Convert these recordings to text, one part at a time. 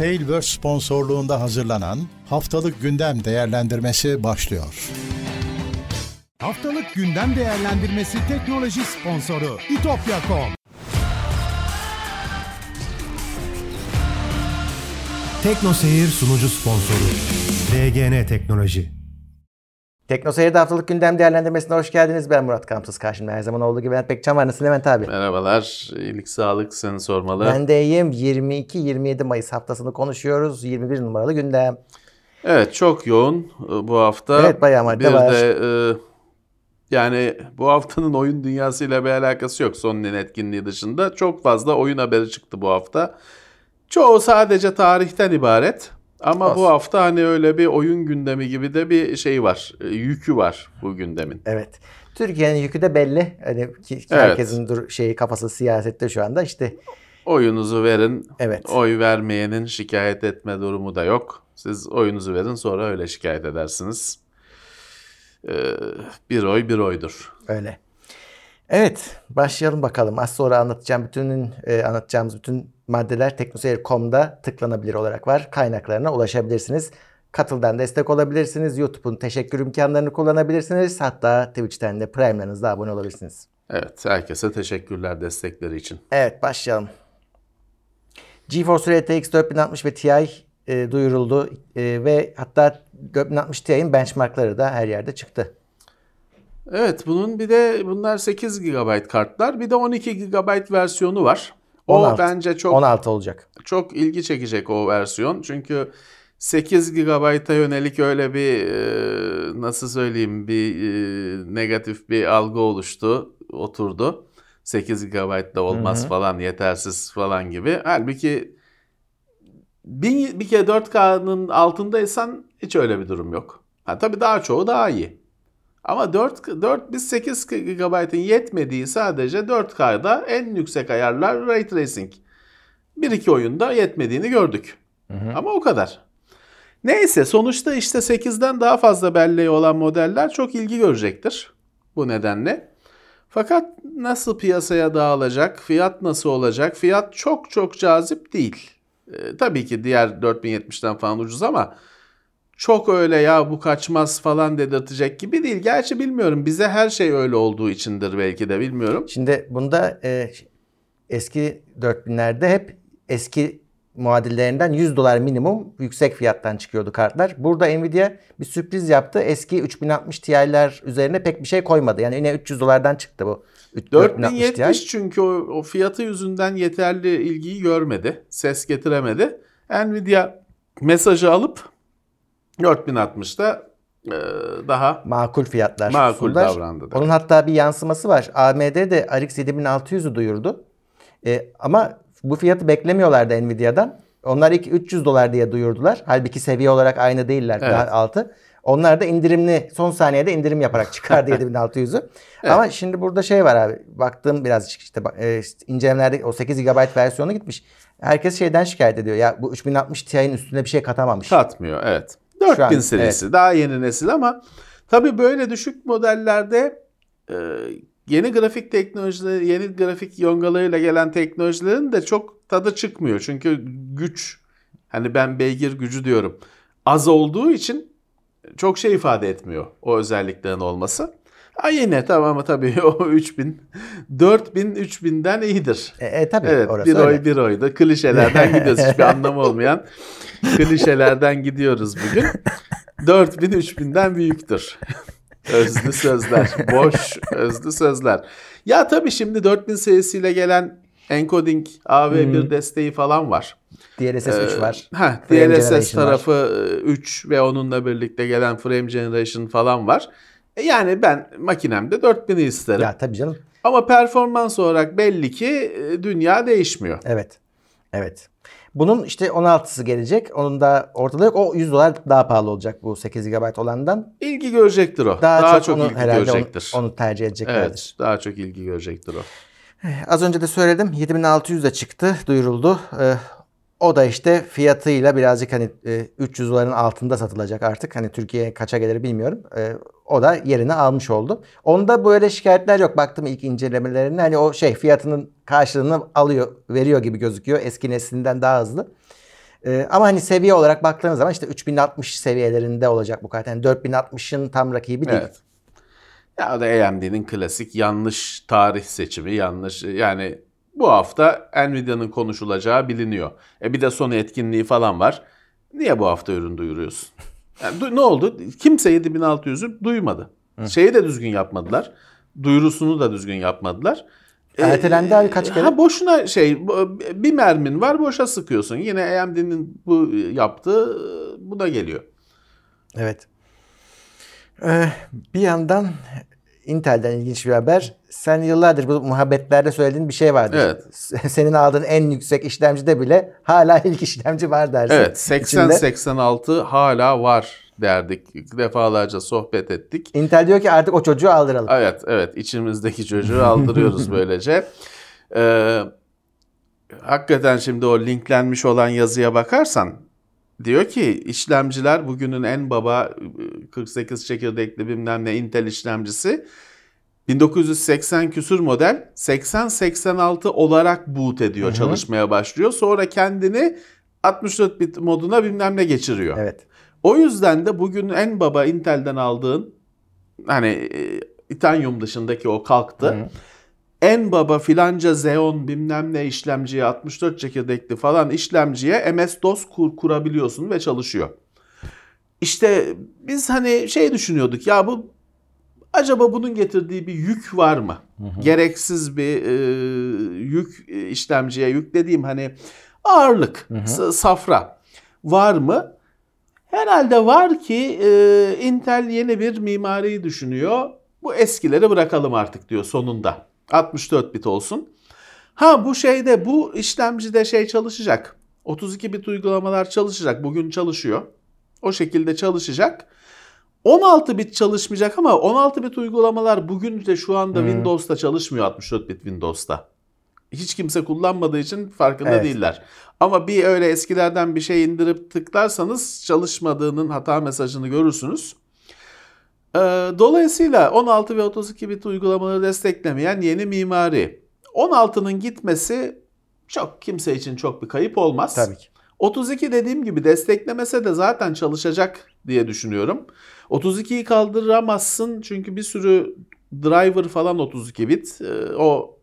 Tailverse sponsorluğunda hazırlanan Haftalık Gündem Değerlendirmesi başlıyor. Haftalık gündem değerlendirmesi teknoloji sponsoru itopya.com. Tekno Seyir sunucu sponsoru DGN Teknoloji. Tekno Seyir'de haftalık gündem değerlendirmesine hoş geldiniz. Ben Murat Kamsız. Karşımda her zaman olduğu gibi Levent Bekcan var. Nasılsın Levent abi? Merhabalar. İyilik sağlık seni sormalı. Ben de iyiyim. 22-27 Mayıs haftasını konuşuyoruz. 21 numaralı gündem. Evet çok yoğun e, bu hafta. Evet, bayağı madde Bir var. de e, yani bu haftanın oyun dünyasıyla bir alakası yok Sony'nin etkinliği dışında. Çok fazla oyun haberi çıktı bu hafta. Çoğu sadece tarihten ibaret. Ama Olsun. bu hafta hani öyle bir oyun gündemi gibi de bir şey var. e, Yükü var bu gündemin. Evet. Türkiye'nin yükü de belli. Hani ki Evet. herkesin dur şeyi kafası siyasette şu anda. İşte Oyunuzu verin. Evet. Oy vermeyenin şikayet etme durumu da yok. Siz oyunuzu verin sonra öyle şikayet edersiniz. Ee, bir oy bir oydur. öyle. Evet, başlayalım bakalım. Az sonra anlatacağım bütün e, anlatacağımız bütün maddeler teknoseyir.com'da tıklanabilir olarak var. Kaynaklarına ulaşabilirsiniz. Katıldan destek olabilirsiniz. YouTube'un teşekkür imkanlarını kullanabilirsiniz. Hatta Twitch'ten de Prime'larınızda abone olabilirsiniz. Evet, herkese teşekkürler destekleri için. Evet, başlayalım. GeForce RTX 4060 ve Ti e, duyuruldu E, ve hatta 4060 Ti'nin benchmarkları da her yerde çıktı. Evet, bunun bir de bunlar 8 GB kartlar, bir de 12 GB versiyonu var. O 16. bence çok 16 olacak. çok ilgi çekecek o versiyon. Çünkü 8 GB'a yönelik öyle bir e, nasıl söyleyeyim bir e, negatif bir algı oluştu, oturdu. 8 GB da olmaz falan, yetersiz falan gibi. Halbuki bir, bir kere 4K'nın altındaysan hiç öyle bir durum yok. Ha, tabii daha çoğu daha iyi. Ama 4, 4 biz 8 GB'ın yetmediği sadece 4K'da en yüksek ayarlar Ray Tracing. Bir iki oyunda yetmediğini gördük. Ama o kadar. Neyse sonuçta işte 8'den daha fazla belleği olan modeller çok ilgi görecektir. Bu nedenle. Fakat nasıl piyasaya dağılacak, fiyat nasıl olacak? Fiyat çok çok cazip değil. Ee, tabii ki diğer 4070'ten falan ucuz ama çok öyle ya bu kaçmaz falan dedirtecek gibi değil. Gerçi bilmiyorum bize her şey öyle olduğu içindir belki de bilmiyorum. Şimdi bunda e, eski 4000'lerde hep eski muadillerinden 100 dolar minimum yüksek fiyattan çıkıyordu kartlar. Burada Nvidia bir sürpriz yaptı. Eski 3060 Ti'ler üzerine pek bir şey koymadı. Yani yine 300 dolardan çıktı bu. 4060 Ti. 4070 çünkü o, o fiyatı yüzünden yeterli ilgiyi görmedi. Ses getiremedi. Nvidia mesajı alıp 4060'da e, daha makul fiyatlar Makul sundular. davrandı da. Onun hatta bir yansıması var. AMD de RX 7600'ü duyurdu. E, ama bu fiyatı beklemiyorlardı Nvidia'dan. Onlar ilk 300 dolar diye duyurdular. Halbuki seviye olarak aynı değiller. Evet. Daha altı. Onlar da indirimli son saniyede indirim yaparak çıkardı 7600'ü. Ama şimdi burada şey var abi. Baktım biraz işte e, işte incelemelerde o 8 GB versiyonu gitmiş. Herkes şeyden şikayet ediyor. Ya bu 3060 Ti'nin üstüne bir şey katamamış. katmıyor. Evet. Şu 4000 an, serisi daha yeni nesil ama tabii böyle düşük modellerde e, yeni grafik teknolojileri, yeni grafik yongalarıyla gelen teknolojilerin de çok tadı çıkmıyor. Çünkü güç hani ben beygir gücü diyorum. Az olduğu için çok şey ifade etmiyor o özelliklerin olması. Ha yine tamam ama tabii o 3000 4000 3000'den iyidir. E, e, tabii Evet orası bir öyle. oy bir oydu. Klişelerden gidiyoruz. Hiçbir anlamı olmayan klişelerden gidiyoruz bugün. 4000 3000'den büyüktür. Özlü sözler. Boş özlü sözler. Ya tabii şimdi 4000 serisiyle gelen encoding AV1 desteği falan var. DLSS 3 var. Ha, DLSS Generation var. tarafı e, 3 ve onunla birlikte gelen frame generation falan var. E, Yani ben makinemde 4000'i isterim. Ya tabii canım. Ama performans olarak belli ki e, dünya değişmiyor. Evet. Evet. Bunun işte 16'sı gelecek. Onun da ortada yok. O 100 dolar daha pahalı olacak bu 8 GB olandan. İlgi görecektir o. Daha, Daha, çok, çok, onu ilgi herhalde onu, görecektir. onu tercih edeceklerdir. evet, daha çok ilgi görecektir o. Az önce de söyledim 7600 de çıktı, duyuruldu. Ee, o da işte fiyatıyla birazcık hani e, 300 doların altında satılacak artık. Hani Türkiye'ye kaça gelir bilmiyorum. Ee, o da yerini almış oldu. Onda böyle şikayetler yok. Baktım ilk incelemelerine hani o şey fiyatının karşılığını alıyor, veriyor gibi gözüküyor. Eski neslinden daha hızlı. Ee, ama hani seviye olarak baktığınız zaman işte 3060 seviyelerinde olacak bu kart. Yani 4060'ın tam rakibi değil. Evet. Ya da AMD'nin klasik yanlış tarih seçimi, yanlış yani bu hafta Nvidia'nın konuşulacağı biliniyor. E bir de Sony etkinliği falan var. Niye bu hafta ürün duyuruyorsun? Yani du- ne oldu? Kimse 7600'ü duymadı. Şeyi de düzgün yapmadılar. Duyurusunu da düzgün yapmadılar. E, Ertelendi abi kaç kere? Ha boşuna şey bu- bir mermin var boşa sıkıyorsun. Yine AMD'nin bu yaptığı e, buna geliyor. Evet. Ee, bir yandan Intel'den ilginç bir haber. Sen yıllardır bu muhabbetlerde söylediğin bir şey vardır. Evet. Senin aldığın en yüksek işlemcide bile hala ilk işlemci var dersin. Evet içinde. 80-86 hala var derdik. Defalarca sohbet ettik. Intel diyor ki artık o çocuğu aldıralım. Evet evet içimizdeki çocuğu aldırıyoruz böylece. Ee, hakikaten şimdi o linklenmiş olan yazıya bakarsan diyor ki işlemciler bugünün en baba 48 çekirdekli bilmem ne Intel işlemcisi 1980 küsür model 80-86 olarak boot ediyor, çalışmaya başlıyor. Sonra kendini 64 bit moduna bilmem ne geçiriyor. Evet. O yüzden de bugün en baba Intel'den aldığın hani Titanium dışındaki o kalktı. En baba filanca Xeon bilmem ne işlemciye 64 çekirdekli falan işlemciye MS-DOS kur, kurabiliyorsun ve çalışıyor. İşte biz hani şey düşünüyorduk ya bu acaba bunun getirdiği bir yük var mı? Gereksiz bir e, yük e, işlemciye yüklediğim hani ağırlık, s- safra var mı? Herhalde var ki e, Intel yeni bir mimariyi düşünüyor. Bu eskileri bırakalım artık diyor sonunda. 64 bit olsun. Ha bu şeyde bu işlemcide şey çalışacak. 32 bit uygulamalar çalışacak. Bugün çalışıyor. O şekilde çalışacak. 16 bit çalışmayacak ama 16 bit uygulamalar bugün de şu anda Windows'ta çalışmıyor 64 bit Windows'ta. Hiç kimse kullanmadığı için farkında Evet. değiller. Ama bir öyle eskilerden bir şey indirip tıklarsanız çalışmadığının hata mesajını görürsünüz. Ee, dolayısıyla 16 ve 32 bit uygulamaları desteklemeyen yeni mimari. 16'nın gitmesi çok kimse için çok bir kayıp olmaz. Tabii ki. 32 dediğim gibi desteklemese de zaten çalışacak diye düşünüyorum. 32'yi kaldıramazsın çünkü bir sürü driver falan 32 bit Ee, o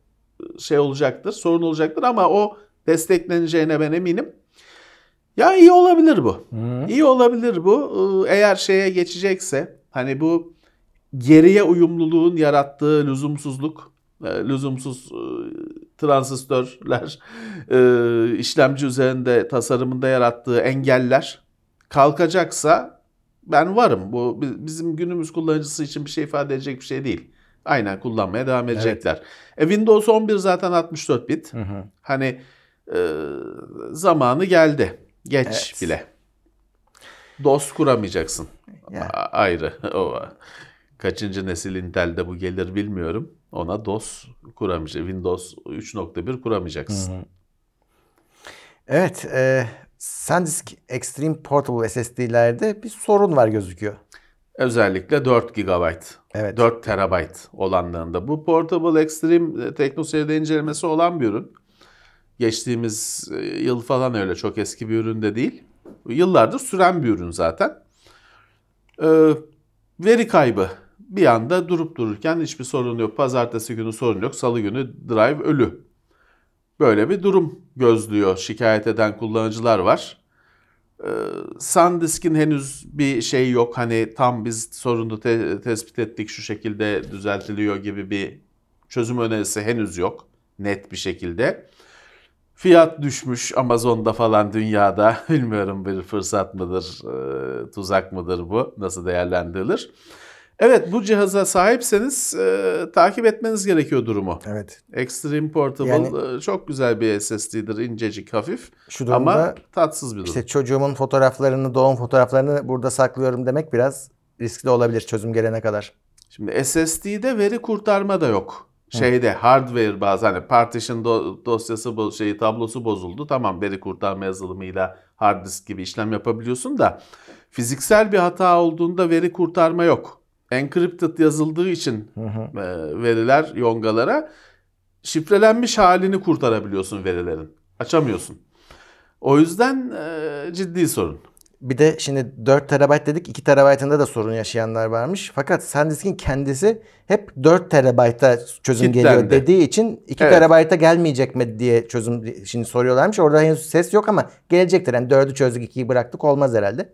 şey olacaktır, sorun olacaktır ama o destekleneceğine ben eminim. Ya iyi olabilir bu. İyi olabilir bu. Ee, Eğer şeye geçecekse hani bu geriye uyumluluğun yarattığı lüzumsuzluk, e, lüzumsuz e, transistörler, e, işlemci üzerinde tasarımında yarattığı engeller kalkacaksa ben varım. Bu bi- bizim günümüz kullanıcısı için bir şey ifade edecek bir şey değil. Aynen kullanmaya devam edecekler. E, Windows 11 zaten 64 bit. Hani e, zamanı geldi. Geç Evet. bile. DOS kuramayacaksın. Ya. A- ayrı. O kaçıncı nesil Intel'de bu gelir bilmiyorum. Ona DOS kuramayacak. Windows 3.1 kuramayacaksın. Evet. E, SanDisk Extreme Portable SSD'lerde bir sorun var gözüküyor. Özellikle 4 GB, Evet. 4 TB olanlarında. Bu Portable Extreme e, TeknoSeyir'de incelemesi olan bir ürün. Geçtiğimiz e, yıl falan öyle çok eski bir ürün de değil. Yıllardır süren bir ürün zaten. Ee, veri kaybı bir anda durup dururken hiçbir sorun yok. Pazartesi günü sorun yok. Salı günü drive ölü. Böyle bir durum gözlüyor şikayet eden kullanıcılar var. Ee, SanDisk'in henüz bir şey yok. Hani tam biz sorunu te- tespit ettik şu şekilde düzeltiliyor gibi bir çözüm önerisi henüz yok. Net bir şekilde. Fiyat düşmüş Amazon'da falan dünyada. Bilmiyorum bir fırsat mıdır, e, tuzak mıdır bu? Nasıl değerlendirilir? Evet bu cihaza sahipseniz e, takip etmeniz gerekiyor durumu. Evet. Extreme Portable Yani- e, çok güzel bir SSD'dir. incecik, hafif Şu durumda ama tatsız bir durum. işte çocuğumun fotoğraflarını, doğum fotoğraflarını burada saklıyorum demek biraz riskli olabilir çözüm gelene kadar. Şimdi SSD'de veri kurtarma da yok. Şeyde hardware bazen hani partition do- dosyası bo- şeyi tablosu bozuldu. Tamam veri kurtarma yazılımıyla hard disk gibi işlem yapabiliyorsun da fiziksel bir hata olduğunda veri kurtarma yok. Encrypted yazıldığı için e, veriler yongalara şifrelenmiş halini kurtarabiliyorsun verilerin. Açamıyorsun. O yüzden e, ciddi sorun. Bir de şimdi 4 TB dedik 2 TB'ında da sorun yaşayanlar varmış. Fakat SanDisk'in kendisi hep 4 TB'a çözüm Kitlendi. geliyor dediği için 2 Evet. TB'a gelmeyecek mi diye çözüm şimdi soruyorlarmış. Orada henüz ses yok ama gelecektir. Yani 4'ü çözdük 2'yi bıraktık olmaz herhalde.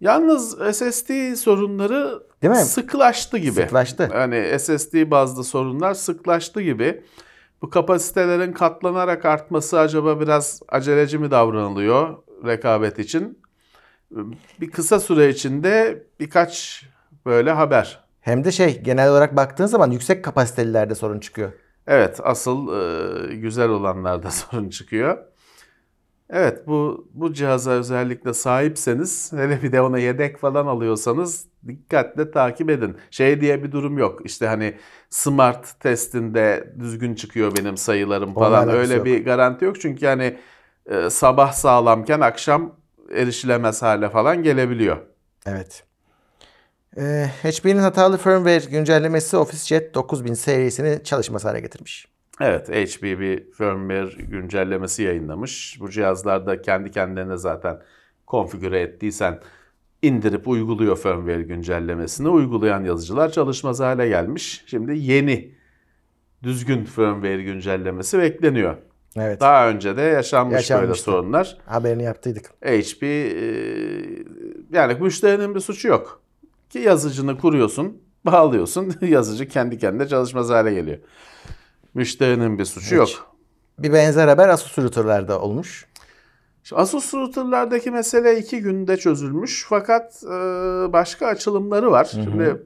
Yalnız SSD sorunları Değil mi? sıklaştı gibi. Sıklaştı. Yani SSD bazlı sorunlar sıklaştı gibi. Bu kapasitelerin katlanarak artması acaba biraz aceleci mi davranılıyor rekabet için? Bir kısa süre içinde birkaç böyle haber. Hem de şey genel olarak baktığın zaman yüksek kapasitelilerde sorun çıkıyor. Evet, asıl e, güzel olanlarda sorun çıkıyor. Evet, bu bu cihaza özellikle sahipseniz, hele bir de ona yedek falan alıyorsanız dikkatle takip edin. Şey diye bir durum yok. İşte hani smart testinde düzgün çıkıyor benim sayılarım falan. Onlarla Öyle yok. bir garanti yok. Çünkü hani e, sabah sağlamken akşam erişilemez hale falan gelebiliyor. Evet. Ee, HP'nin hatalı firmware güncellemesi Office Jet 9000 serisini çalışmaz hale getirmiş. Evet, HP bir firmware güncellemesi yayınlamış. Bu cihazlarda kendi kendine zaten konfigüre ettiysen indirip uyguluyor firmware güncellemesini. Uygulayan yazıcılar çalışmaz hale gelmiş. Şimdi yeni düzgün firmware güncellemesi bekleniyor. Evet. Daha önce de yaşanmış böyle Yaşanmıştı. sorunlar. Haberini yaptıydık. HP e, yani müşterinin bir suçu yok. Ki yazıcını kuruyorsun, bağlıyorsun. Yazıcı kendi kendine çalışmaz hale geliyor. Müşterinin bir suçu Hiç. yok. Bir benzer haber Asus router'larda olmuş. Asus router'lardaki mesele iki günde çözülmüş fakat e, başka açılımları var. Şimdi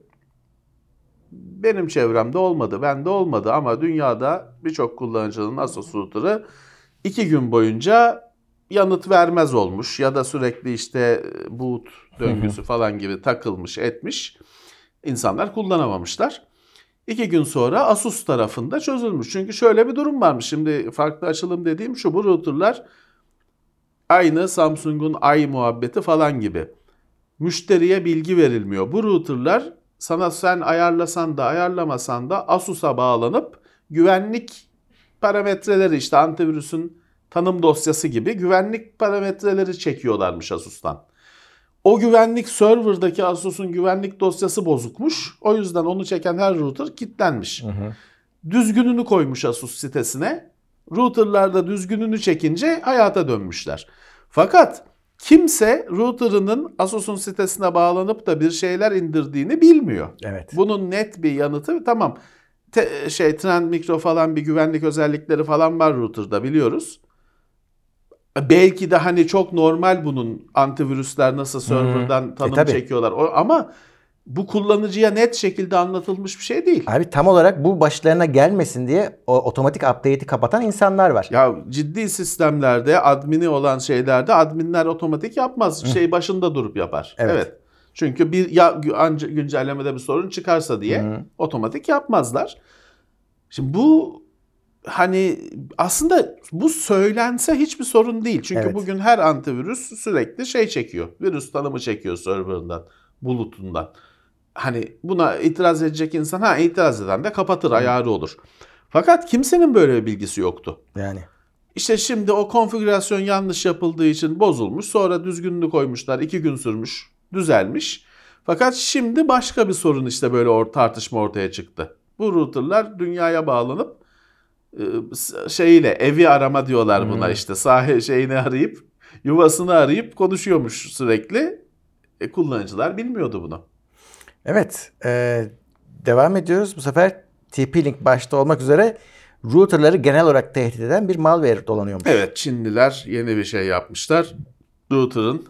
benim çevremde olmadı, bende olmadı ama dünyada birçok kullanıcının Asus router'ı iki gün boyunca yanıt vermez olmuş ya da sürekli işte boot döngüsü falan gibi takılmış etmiş. İnsanlar kullanamamışlar. İki gün sonra Asus tarafında çözülmüş. Çünkü şöyle bir durum varmış. Şimdi farklı açılım dediğim şu bu router'lar aynı Samsung'un ay muhabbeti falan gibi. Müşteriye bilgi verilmiyor. Bu router'lar sana sen ayarlasan da ayarlamasan da Asus'a bağlanıp güvenlik parametreleri işte antivirüsün tanım dosyası gibi güvenlik parametreleri çekiyorlarmış Asus'tan. O güvenlik server'daki Asus'un güvenlik dosyası bozukmuş. O yüzden onu çeken her router kilitlenmiş. Düzgününü koymuş Asus sitesine. Router'larda düzgününü çekince hayata dönmüşler. Fakat kimse router'ının Asus'un sitesine bağlanıp da bir şeyler indirdiğini bilmiyor. Evet. Bunun net bir yanıtı tamam. Te- şey Trend Micro falan bir güvenlik özellikleri falan var router'da biliyoruz. Belki de hani çok normal bunun antivirüsler nasıl serverdan tanım tabii. çekiyorlar. O, ama bu kullanıcıya net şekilde anlatılmış bir şey değil. Abi tam olarak bu başlarına gelmesin diye o otomatik update'i kapatan insanlar var. Ya ciddi sistemlerde admini olan şeylerde adminler otomatik yapmaz. Şey başında durup yapar. Evet. Evet. Çünkü bir ya anca- güncellemede bir sorun çıkarsa diye otomatik yapmazlar. Şimdi bu hani aslında bu söylense hiçbir sorun değil. Çünkü Evet. bugün her antivirüs sürekli şey çekiyor. Virüs tanımı çekiyor serverından, bulutundan. Hani buna itiraz edecek insan ha itiraz eden de kapatır ayarı olur. Fakat kimsenin böyle bir bilgisi yoktu. Yani. İşte şimdi o konfigürasyon yanlış yapıldığı için bozulmuş. Sonra düzgününü koymuşlar. iki gün sürmüş. Düzelmiş. Fakat şimdi başka bir sorun işte böyle or tartışma ortaya çıktı. Bu routerlar dünyaya bağlanıp e, şeyle evi arama diyorlar buna işte sahi şeyini arayıp yuvasını arayıp konuşuyormuş sürekli. E, kullanıcılar bilmiyordu bunu. Evet. e, devam ediyoruz. Bu sefer TP-Link başta olmak üzere router'ları genel olarak tehdit eden bir malware dolanıyormuş. Evet Çinliler yeni bir şey yapmışlar. Router'ın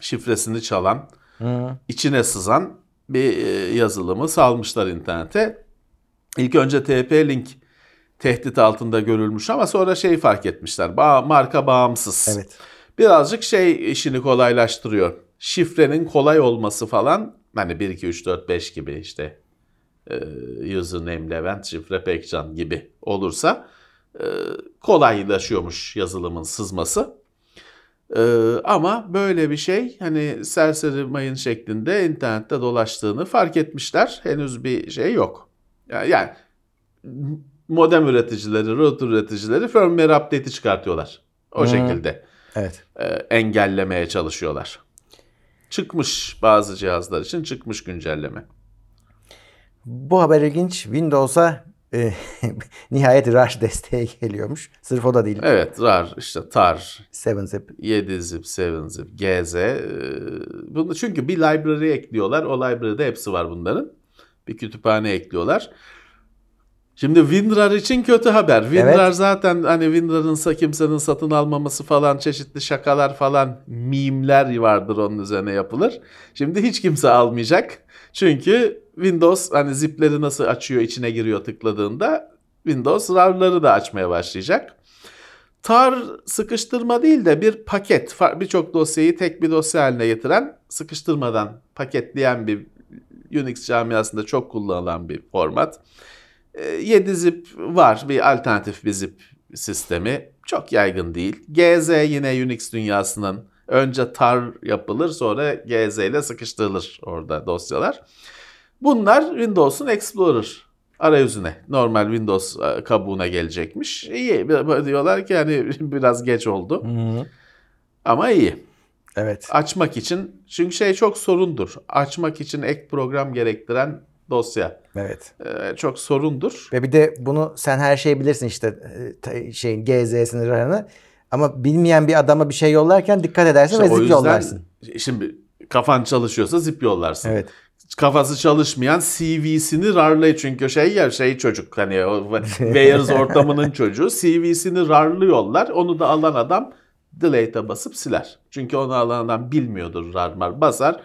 şifresini çalan içine sızan bir e, yazılımı salmışlar internete. İlk önce TP-Link tehdit altında görülmüş ama sonra şey fark etmişler. Ba- marka bağımsız. Evet. Birazcık şey işini kolaylaştırıyor. Şifrenin kolay olması falan hani 1 2 3 4 5 gibi işte e, username Levent şifre Pekcan gibi olursa e, kolaylaşıyormuş yazılımın sızması. E, ama böyle bir şey hani serseri mayın şeklinde internette dolaştığını fark etmişler. Henüz bir şey yok. Yani, yani modem üreticileri, router üreticileri firmware update'i çıkartıyorlar. O şekilde Evet. e, engellemeye çalışıyorlar. Çıkmış bazı cihazlar için çıkmış güncelleme. Bu haber ilginç. Windows'a e, nihayet RAR desteği geliyormuş. Sırf o da değil. Evet RAR işte tar 7-zip. 7 zip, 7 zip, GZ. e, Bunu çünkü bir library ekliyorlar. O library'de hepsi var bunların. Bir kütüphane ekliyorlar. Şimdi WinRAR için kötü haber. WinRAR Evet. zaten hani WinRAR'ın sa- kimsenin satın almaması falan çeşitli şakalar falan mimler vardır onun üzerine yapılır. Şimdi hiç kimse almayacak. Çünkü Windows hani zipleri nasıl açıyor içine giriyor tıkladığında Windows RAR'ları da açmaya başlayacak. Tar sıkıştırma değil de bir paket, birçok dosyayı tek bir dosya haline getiren, sıkıştırmadan paketleyen bir Unix camiasında çok kullanılan bir format. 7 zip var, bir alternatif bir zip sistemi. Çok yaygın değil. GZ yine Unix dünyasının önce tar yapılır sonra GZ ile sıkıştırılır orada dosyalar. Bunlar Windows'un Explorer arayüzüne, normal Windows e, kabuğuna gelecekmiş. İyi diyorlar ki hani biraz geç oldu ama iyi. Evet. Açmak için çünkü şey çok sorundur. Açmak için ek program gerektiren dosya Evet. e, çok sorundur. Ve bir de bunu sen her şeyi bilirsin işte e, şeyin GZ'sini RAR'ını. Ama bilmeyen bir adama bir şey yollarken dikkat edersin İşte ve zip yüzden yollarsın. şimdi kafan çalışıyorsa zip yollarsın. Evet. Kafası çalışmayan CV'sini RAR'lay çünkü şey ya şey çocuk hani Weyers ortamının çocuğu CV'sini RAR'lı yollar. Onu da alan adam delete'a basıp siler. Çünkü onu alan adam bilmiyordur RAR basar.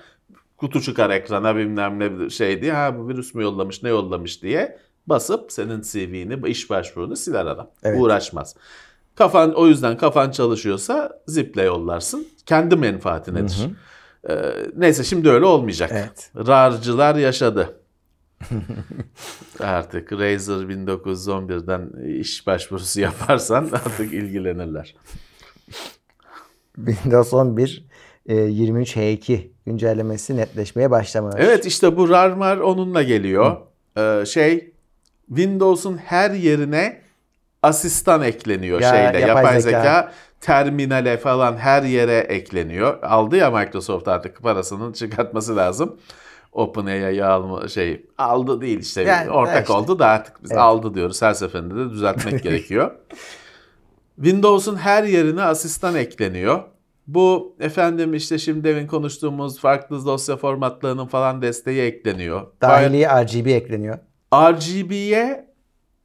Kutu çıkar ekrana bilmem ne şey diye ha bu virüs mü yollamış ne yollamış diye basıp senin CV'ni iş başvurunu siler adam. Evet. Uğraşmaz. Kafan o yüzden kafan çalışıyorsa ziple yollarsın. Kendi menfaatinedir. Ee, neyse şimdi öyle olmayacak. Evet. RAR'cılar yaşadı. artık Razer 1911'den iş başvurusu yaparsan artık ilgilenirler. Windows 11 e, 23 H2 güncellemesi netleşmeye başlamış. Evet işte bu RARMAR onunla geliyor. Ee, şey Windows'un her yerine asistan ekleniyor Ya, şeyle. yapay Yapay, zeka. zeka. terminale falan her yere ekleniyor. Aldı ya Microsoft artık parasının çıkartması lazım. OpenAI'yı alma şey aldı değil işte Yani, ortak işte. oldu da artık biz Evet. aldı diyoruz. Her seferinde de düzeltmek gerekiyor. Windows'un her yerine asistan ekleniyor. Bu efendim işte şimdi demin konuştuğumuz farklı dosya formatlarının falan desteği ekleniyor. Dahili RGB ekleniyor. RGB'ye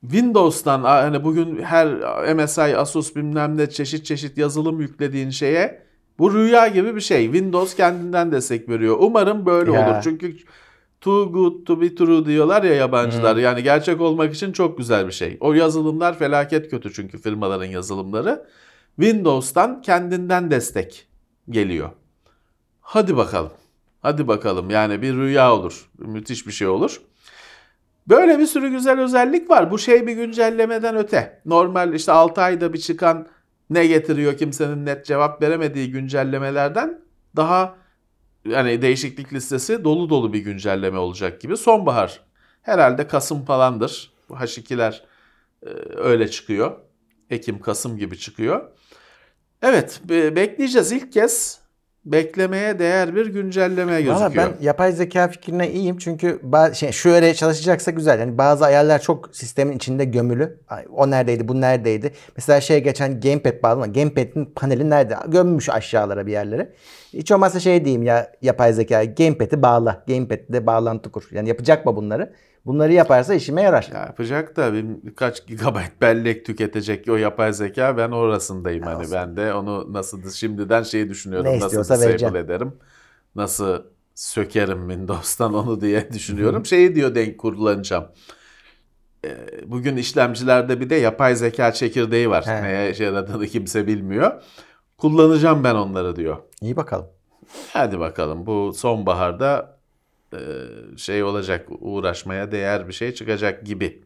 Windows'tan hani bugün her MSI, Asus bilmem ne çeşit çeşit yazılım yüklediğin şeye bu rüya gibi bir şey. Windows kendinden destek veriyor. Umarım böyle Ya. olur. Çünkü too good to be true diyorlar ya yabancılar. Yani gerçek olmak için çok güzel bir şey. O yazılımlar felaket kötü çünkü firmaların yazılımları. Windows'tan kendinden destek geliyor. Hadi bakalım. Hadi bakalım. Yani bir rüya olur. Müthiş bir şey olur. Böyle bir sürü güzel özellik var. Bu şey bir güncellemeden öte. Normal işte 6 ayda bir çıkan ne getiriyor kimsenin net cevap veremediği güncellemelerden daha yani değişiklik listesi dolu dolu bir güncelleme olacak gibi. Sonbahar herhalde Kasım falandır. Bu H2'ler e, öyle çıkıyor. Ekim, Kasım gibi çıkıyor. Evet be- bekleyeceğiz ilk kez beklemeye değer bir güncelleme gözüküyor. Valla ben yapay zeka fikrine iyiyim çünkü şey, şöyle çalışacaksa güzel. Yani bazı ayarlar çok sistemin içinde gömülü. Ay, O neredeydi, bu neredeydi? Mesela şey geçen gamepad bağlı ama gamepad'in paneli nerede? Gömmüş aşağılara bir yerlere. Hiç olmazsa şey diyeyim ya yapay zeka gamepad'i bağla. Gamepad'de bağlantı kur. Yani yapacak mı bunları? Bunları yaparsa işime yarar. Ya yapacak da birkaç gigabayt bellek tüketecek o yapay zeka ben orasındayım hani olsun. ben de onu nasıl şimdiden şeyi düşünüyorum Ne nasıl disable ederim nasıl sökerim Windows'tan onu diye düşünüyorum şeyi diyor denk kullanacağım Ee, bugün işlemcilerde bir de yapay zeka çekirdeği var He. neye işe yaradığını kimse bilmiyor kullanacağım ben onları diyor İyi bakalım. hadi bakalım bu sonbaharda şey olacak uğraşmaya değer bir şey çıkacak gibi.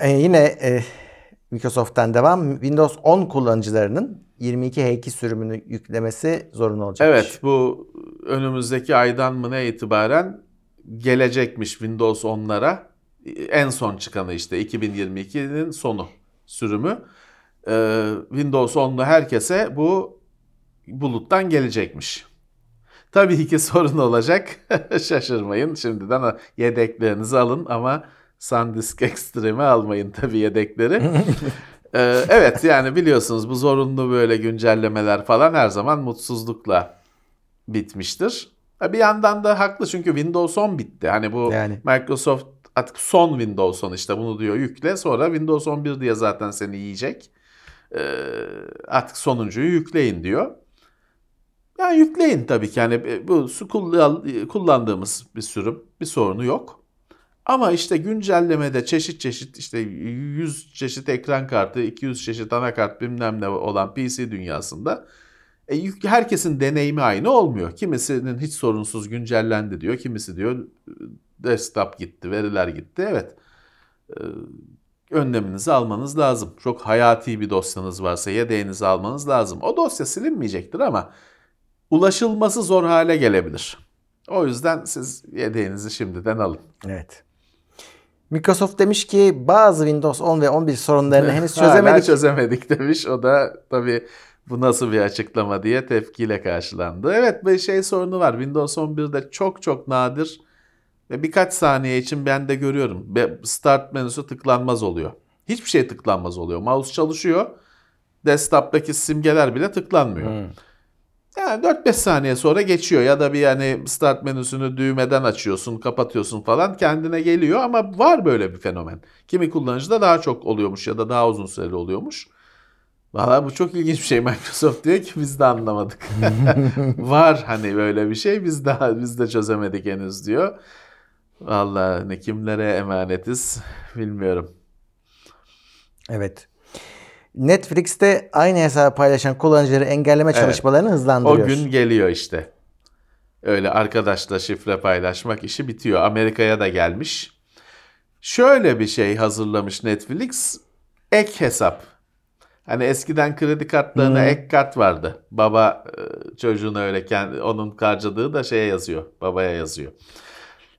E, yine e, Microsoft'tan devam. Windows 10 kullanıcılarının 22 H2 sürümünü yüklemesi zorunlu olacak. Evet bu önümüzdeki aydan mı ne itibaren gelecekmiş Windows 10'lara. En son çıkanı işte 2022'nin sonu sürümü. Ee, Windows 10'lu herkese bu buluttan gelecekmiş. Tabii ki sorun olacak. Şaşırmayın. Şimdiden yedeklerinizi alın ama SanDisk Extreme'i almayın tabii yedekleri. Ee, evet yani biliyorsunuz bu zorunlu böyle güncellemeler falan her zaman mutsuzlukla bitmiştir. Bir yandan da haklı çünkü Windows 10 bitti. Hani bu Yani. Microsoft artık son Windows 10 işte bunu diyor yükle sonra Windows 11 diye zaten seni yiyecek. Ee, artık sonuncuyu yükleyin diyor. Yani yükleyin tabii ki. Yani bu su kullan- kullandığımız bir sürüm bir sorunu yok. Ama işte güncellemede çeşit çeşit işte 100 çeşit ekran kartı, 200 çeşit anakart bilmem ne olan PC dünyasında e, herkesin deneyimi aynı olmuyor. Kimisinin hiç sorunsuz güncellendi diyor. Kimisi diyor desktop gitti, veriler gitti. Evet. Ee, önleminizi almanız lazım. Çok hayati bir dosyanız varsa yedeğinizi almanız lazım. O dosya silinmeyecektir ama ulaşılması zor hale gelebilir. O yüzden siz yedeğinizi şimdiden alın. Evet. Microsoft demiş ki bazı Windows 10 ve 11 sorunlarını henüz Hala çözemedik. çözemedik demiş. O da tabii bu nasıl bir açıklama diye tepkiyle karşılandı. Evet bir şey sorunu var. Windows 11'de çok çok nadir ve birkaç saniye için ben de görüyorum. Start menüsü tıklanmaz oluyor. Hiçbir şey tıklanmaz oluyor. Mouse çalışıyor. Desktop'taki simgeler bile tıklanmıyor. Hmm. Yani 4-5 saniye sonra geçiyor ya da bir yani start menüsünü düğmeden açıyorsun, kapatıyorsun falan kendine geliyor ama var böyle bir fenomen. Kimi kullanıcıda daha çok oluyormuş ya da daha uzun süreli oluyormuş. Valla bu çok ilginç bir şey Microsoft diyor ki biz de anlamadık. var hani böyle bir şey biz daha biz de çözemedik henüz diyor. Valla ne kimlere emanetiz bilmiyorum. Evet. Netflix'te aynı hesabı paylaşan kullanıcıları engelleme Evet. çalışmalarını O hızlandırıyor. gün geliyor işte. Öyle arkadaşla şifre paylaşmak işi bitiyor. Amerika'ya da gelmiş. Şöyle bir şey hazırlamış Netflix. Ek hesap. Hani eskiden kredi kartlarına ek kart vardı. Baba e, çocuğuna öyle kendi, onun harcadığı da şeye yazıyor. Babaya yazıyor.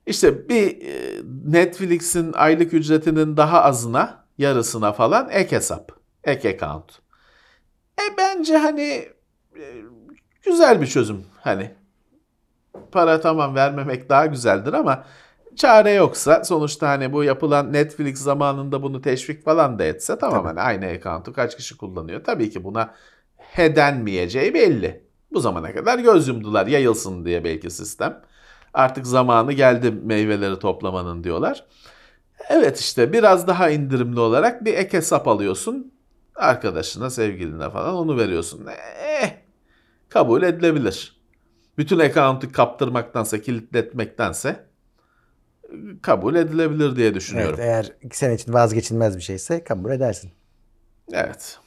İşte bir e, Netflix'in aylık ücretinin daha azına, yarısına falan ek hesap. Ek account. E bence hani e, güzel bir çözüm hani. Para tamam vermemek daha güzeldir ama çare yoksa sonuçta hani bu yapılan Netflix zamanında bunu teşvik falan da etse tamam hani aynı account'u kaç kişi kullanıyor. Tabii ki buna he denmeyeceği belli. Bu zamana kadar göz yumdular yayılsın diye belki sistem. Artık zamanı geldi meyveleri toplamanın diyorlar. Evet işte biraz daha indirimli olarak bir ek hesap alıyorsun. Arkadaşına, sevgiline falan onu veriyorsun. Eh, kabul edilebilir. Bütün account'u kaptırmaktansa, kilitletmektense kabul edilebilir diye Evet, düşünüyorum. eğer iki sene için vazgeçilmez bir şeyse kabul edersin. Evet.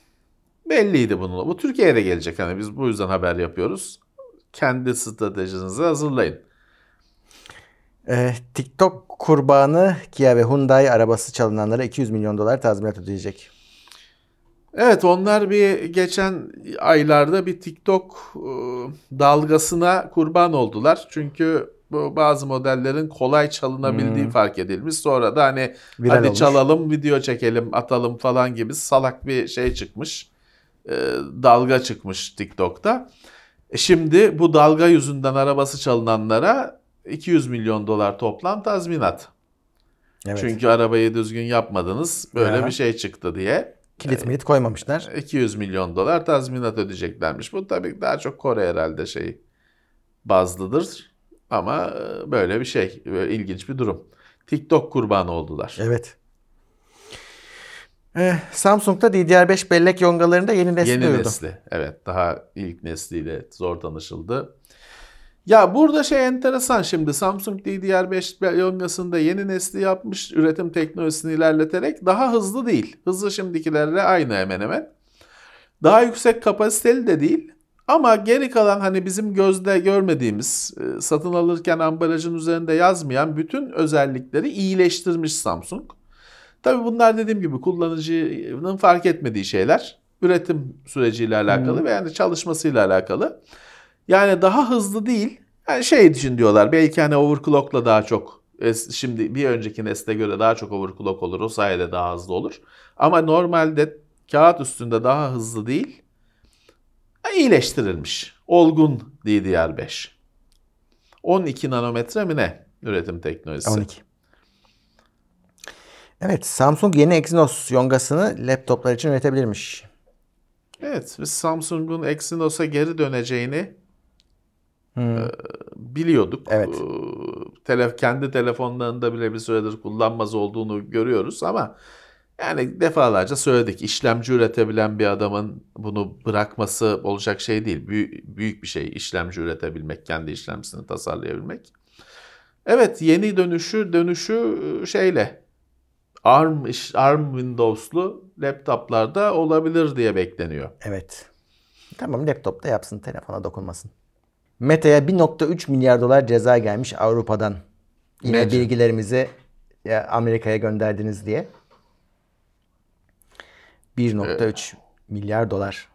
Belliydi bunu. Bu Türkiye'ye de gelecek. Hani biz bu yüzden haber yapıyoruz. Kendi stratejinizi hazırlayın. Ee, TikTok kurbanı Kia ve Hyundai arabası çalınanlara 200 milyon dolar tazminat ödeyecek. Evet onlar bir geçen aylarda bir TikTok e, dalgasına kurban oldular. Çünkü bu bazı modellerin kolay çalınabildiği fark edilmiş. Sonra da hani Viral hadi olmuş. çalalım, video çekelim, atalım falan gibi salak bir şey çıkmış. E, dalga çıkmış TikTok'ta. E şimdi bu dalga yüzünden arabası çalınanlara 200 milyon dolar toplam tazminat. Evet. Çünkü arabayı düzgün yapmadınız, böyle Ya. bir şey çıktı diye. Kilit milit koymamışlar. 200 milyon dolar tazminat ödeyeceklermiş. Bu tabii daha çok Kore herhalde şey bazlıdır. Ama e, böyle bir şey. Böyle ilginç bir durum. TikTok kurbanı oldular. Evet. Ee, Samsung'da DDR5 bellek yongalarında yeni nesli Yeni duyurdu. nesli. Evet daha ilk nesliyle zor tanışıldı. Ya burada şey enteresan şimdi Samsung DDR5 yongasında yeni nesli yapmış üretim teknolojisini ilerleterek daha hızlı değil. Hızı şimdikilerle aynı hemen hemen. Daha yüksek kapasiteli de değil. Ama geri kalan hani bizim gözde görmediğimiz e, satın alırken ambalajın üzerinde yazmayan bütün özellikleri iyileştirmiş Samsung. Tabii bunlar dediğim gibi kullanıcının fark etmediği şeyler. Üretim süreciyle alakalı ve yani çalışmasıyla alakalı. Yani daha hızlı değil. Yani şey için diyorlar belki hani overclock'la daha çok es- şimdi bir önceki nesle göre daha çok overclock olur. O sayede daha hızlı olur. Ama normalde kağıt üstünde daha hızlı değil, iyileştirilmiş. Olgun DDR5. 12 nanometre mi ne üretim teknolojisi? 12. Evet Samsung yeni Exynos yongasını laptoplar için üretebilirmiş. Evet, biz Samsung'un Exynos'a geri döneceğini e, biliyorduk. Evet. E, Tele, kendi telefonlarında bile bir süredir kullanmaz olduğunu görüyoruz ama yani defalarca söyledik. İşlemci üretebilen bir adamın bunu bırakması olacak şey değil. Büyük, büyük bir şey işlemci üretebilmek, kendi işlemcisini tasarlayabilmek. Evet, yeni dönüşü dönüşü şeyle ARM ARM Windows'lu laptoplarda olabilir diye bekleniyor. Evet. Tamam laptopta yapsın telefona dokunmasın. Meta'ya 1.3 milyar dolar ceza gelmiş Avrupa'dan. Yine Nece? bilgilerimizi ya, Amerika'ya gönderdiniz diye. 1.3 milyar dolar.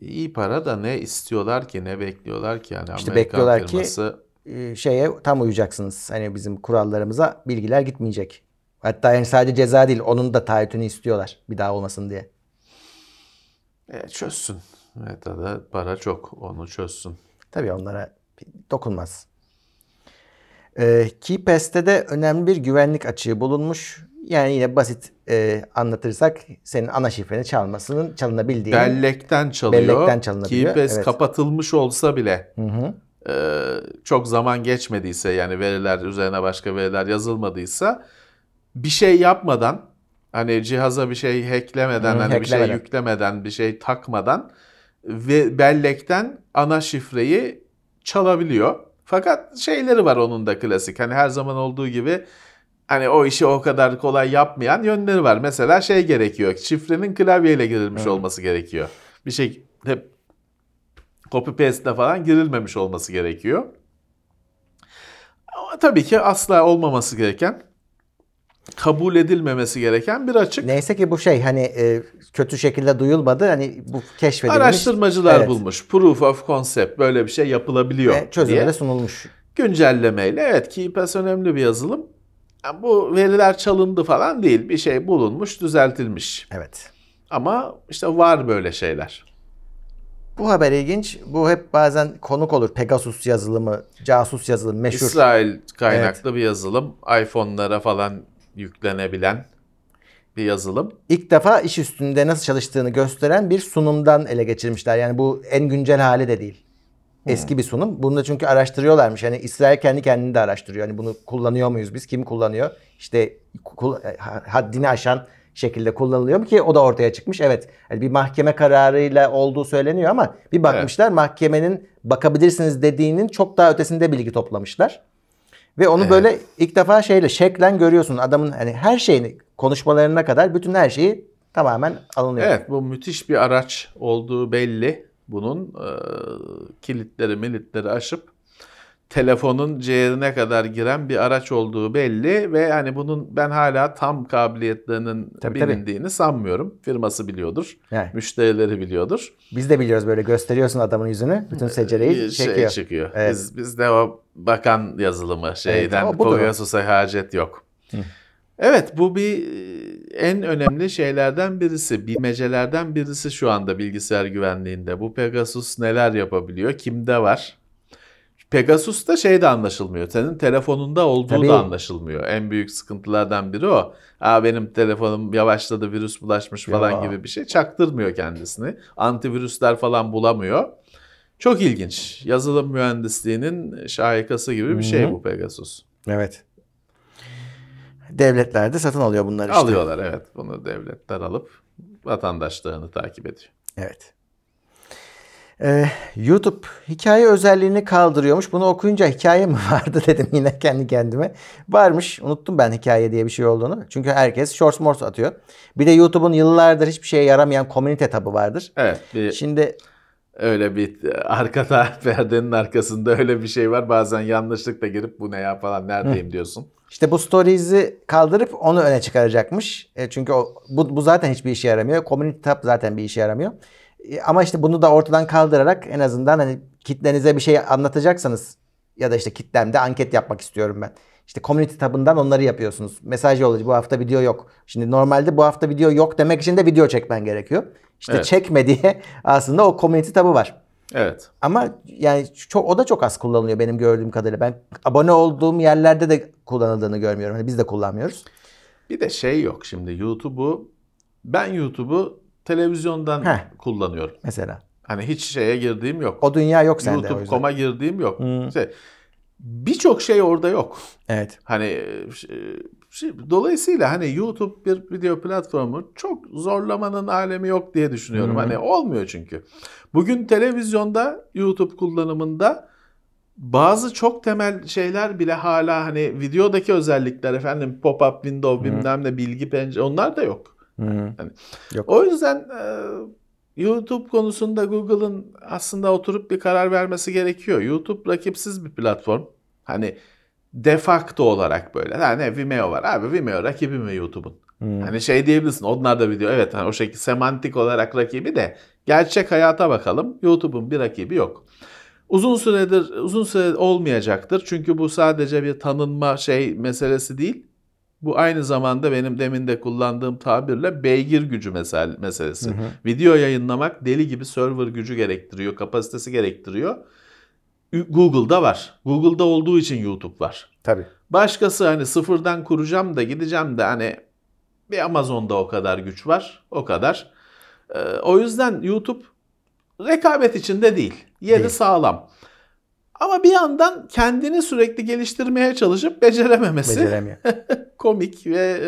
İyi para da ne istiyorlar ki ne bekliyorlar ki yani İşte Amerikan bekliyorlar ki- firması Ee, şeye tam uyacaksınız. Hani bizim kurallarımıza bilgiler gitmeyecek. Hatta yani sadece ceza değil onun da taahhütünü istiyorlar bir daha olmasın diye. e, çözsün. Meta'da para çok onu çözsün. Tabii onlara dokunmaz. Ee, KeyPass'te de önemli bir güvenlik açığı bulunmuş. Yani yine basit e, anlatırsak senin ana şifreni çalmasının çalınabildiğini. Bellekten çalıyor. Bellekten çalınabiliyor, Keybase evet. kapatılmış olsa bile Hı hı. e, çok zaman geçmediyse yani veriler üzerine başka veriler yazılmadıysa bir şey yapmadan hani cihaza bir şey hacklemeden Hı, hani bir şey hacklemeden. yüklemeden bir şey takmadan ve bellekten ana şifreyi çalabiliyor. Fakat şeyleri var onun da klasik. Hani her zaman olduğu gibi hani o işi o kadar kolay yapmayan yönleri var. Mesela şey gerekiyor. Şifrenin klavyeyle girilmiş olması gerekiyor. Bir şey hep copy paste'le falan girilmemiş olması gerekiyor. Ama tabii ki asla olmaması gereken, kabul edilmemesi gereken bir açık. Neyse ki bu şey hani e, kötü şekilde duyulmadı. Hani bu keşfedilmiş. Araştırmacılar Evet. bulmuş. Proof of concept böyle bir şey yapılabiliyor Ve çözüme de sunulmuş. Güncellemeyle evet KeyPass önemli bir yazılım. Yani bu veriler çalındı falan değil. Bir şey bulunmuş, düzeltilmiş. Evet. Ama işte var böyle şeyler. Bu haber ilginç. Bu hep bazen konuk olur. Pegasus yazılımı, casus yazılımı meşhur. İsrail kaynaklı bir yazılım. iPhone'lara falan yüklenebilen bir yazılım. İlk defa iş üstünde nasıl çalıştığını gösteren bir sunumdan ele geçirmişler. Yani bu en güncel hali de değil. Eski bir sunum. Bunu da çünkü araştırıyorlarmış. Yani İsrail kendi kendini de araştırıyor. Yani bunu kullanıyor muyuz biz? Kim kullanıyor? İşte kul- haddini aşan şekilde kullanılıyor mu ki o da ortaya çıkmış. Evet. Yani bir mahkeme kararıyla olduğu söyleniyor ama bir bakmışlar mahkemenin bakabilirsiniz dediğinin çok daha ötesinde bilgi toplamışlar. Ve onu böyle ilk defa şeyle şeklen görüyorsun. Adamın hani her şeyini konuşmalarına kadar bütün her şeyi tamamen alınıyor. Evet bu müthiş bir araç olduğu belli. Bunun e, kilitleri militleri aşıp telefonun ciğerine kadar giren bir araç olduğu belli ve hani bunun ben hala tam kabiliyetlerinin Tabii, tabii. bilindiğini sanmıyorum. Firması biliyordur. Yani Müşterileri biliyordur. biz de biliyoruz böyle gösteriyorsun adamın yüzünü. Bütün secereyi Bir şey çekiyor. çıkıyor. Evet. Biz bizde o bakan yazılımı şeyden o. Pegasus'a hacet yok. Evet bu bir e, en önemli şeylerden birisi. Bilmecelerden birisi şu anda bilgisayar güvenliğinde. Bu Pegasus neler yapabiliyor? Kimde var? Pegasus'ta şey de anlaşılmıyor. Senin telefonunda olduğu Tabii. da anlaşılmıyor. En büyük sıkıntılardan biri o. Aa benim telefonum yavaşladı, virüs bulaşmış falan Ya. gibi bir şey. Çaktırmıyor kendisini. Antivirüsler falan bulamıyor. Çok ilginç. Yazılım mühendisliğinin şahikası gibi bir şey Hı hı. bu Pegasus. Evet. Devletler de satın alıyor bunları işte. Alıyorlar evet. Bunu devletler alıp vatandaşlarını takip ediyor. Evet. Ee, YouTube hikaye özelliğini kaldırıyormuş. Bunu okuyunca hikaye mi vardı dedim yine kendi kendime. Varmış. Unuttum ben hikaye diye bir şey olduğunu. Çünkü herkes shorts morts atıyor. Bir de YouTube'un yıllardır hiçbir şeye yaramayan komünite tabı vardır. Evet bir Şimdi öyle bir arkada perdenin arkasında öyle bir şey var. Bazen yanlışlıkla girip bu ne ya falan neredeyim diyorsun. işte bu stories'i kaldırıp onu öne çıkaracakmış. E, çünkü o, bu, bu zaten hiçbir işe yaramıyor. Community tab zaten bir işe yaramıyor. E, ama işte bunu da ortadan kaldırarak en azından hani kitlenize bir şey anlatacaksanız ya da işte kitlemde anket yapmak istiyorum ben. İşte community tabından onları yapıyorsunuz. Mesaj yollayıcı bu hafta video yok. Şimdi normalde bu hafta video yok demek için de video çekmen gerekiyor. İşte Evet. çekme diye aslında o community tabı var. Evet. Ama yani çok o da çok az kullanılıyor benim gördüğüm kadarıyla. Ben abone olduğum yerlerde de kullanıldığını görmüyorum. Hani biz de kullanmıyoruz. Bir de şey yok şimdi YouTube'u ben YouTube'u televizyondan Heh. kullanıyorum. Mesela. Hani hiç şeye girdiğim yok. O dünya yok sende. YouTube.com'a girdiğim yok. Hmm. İşte Birçok şey orada yok. Evet. Hani e, şey, dolayısıyla hani YouTube bir video platformu çok zorlamanın alemi yok diye düşünüyorum. Hı hı. Hani olmuyor çünkü. Bugün televizyonda YouTube kullanımında bazı çok temel şeyler bile hala hani videodaki özellikler efendim pop-up window bilmem ne bilgi pencere onlar da yok. Hı. O yüzden e, YouTube konusunda Google'ın aslında oturup bir karar vermesi gerekiyor. YouTube rakipsiz bir platform. Hani de facto olarak böyle. Yani Vimeo var. Abi Vimeo rakibi mi YouTube'un? Hı. Hani şey diyebilirsin. Onlar da video. Evet hani o şekilde semantik olarak rakibi de gerçek hayata bakalım. YouTube'un bir rakibi yok. Uzun süredir uzun süre olmayacaktır. Çünkü bu sadece bir tanınma şey meselesi değil. Bu aynı zamanda benim demin de kullandığım tabirle beygir gücü mesel meselesi. Video yayınlamak deli gibi server gücü gerektiriyor, kapasitesi gerektiriyor. Google'da var. Google'da olduğu için YouTube var. Tabii. Başkası hani sıfırdan kuracağım da gideceğim de hani bir Amazon'da o kadar güç var. O kadar. Ee, o yüzden YouTube rekabet içinde değil. Yeri Değil. sağlam. Ama bir yandan kendini sürekli geliştirmeye çalışıp becerememesi Beceremiyor. komik ve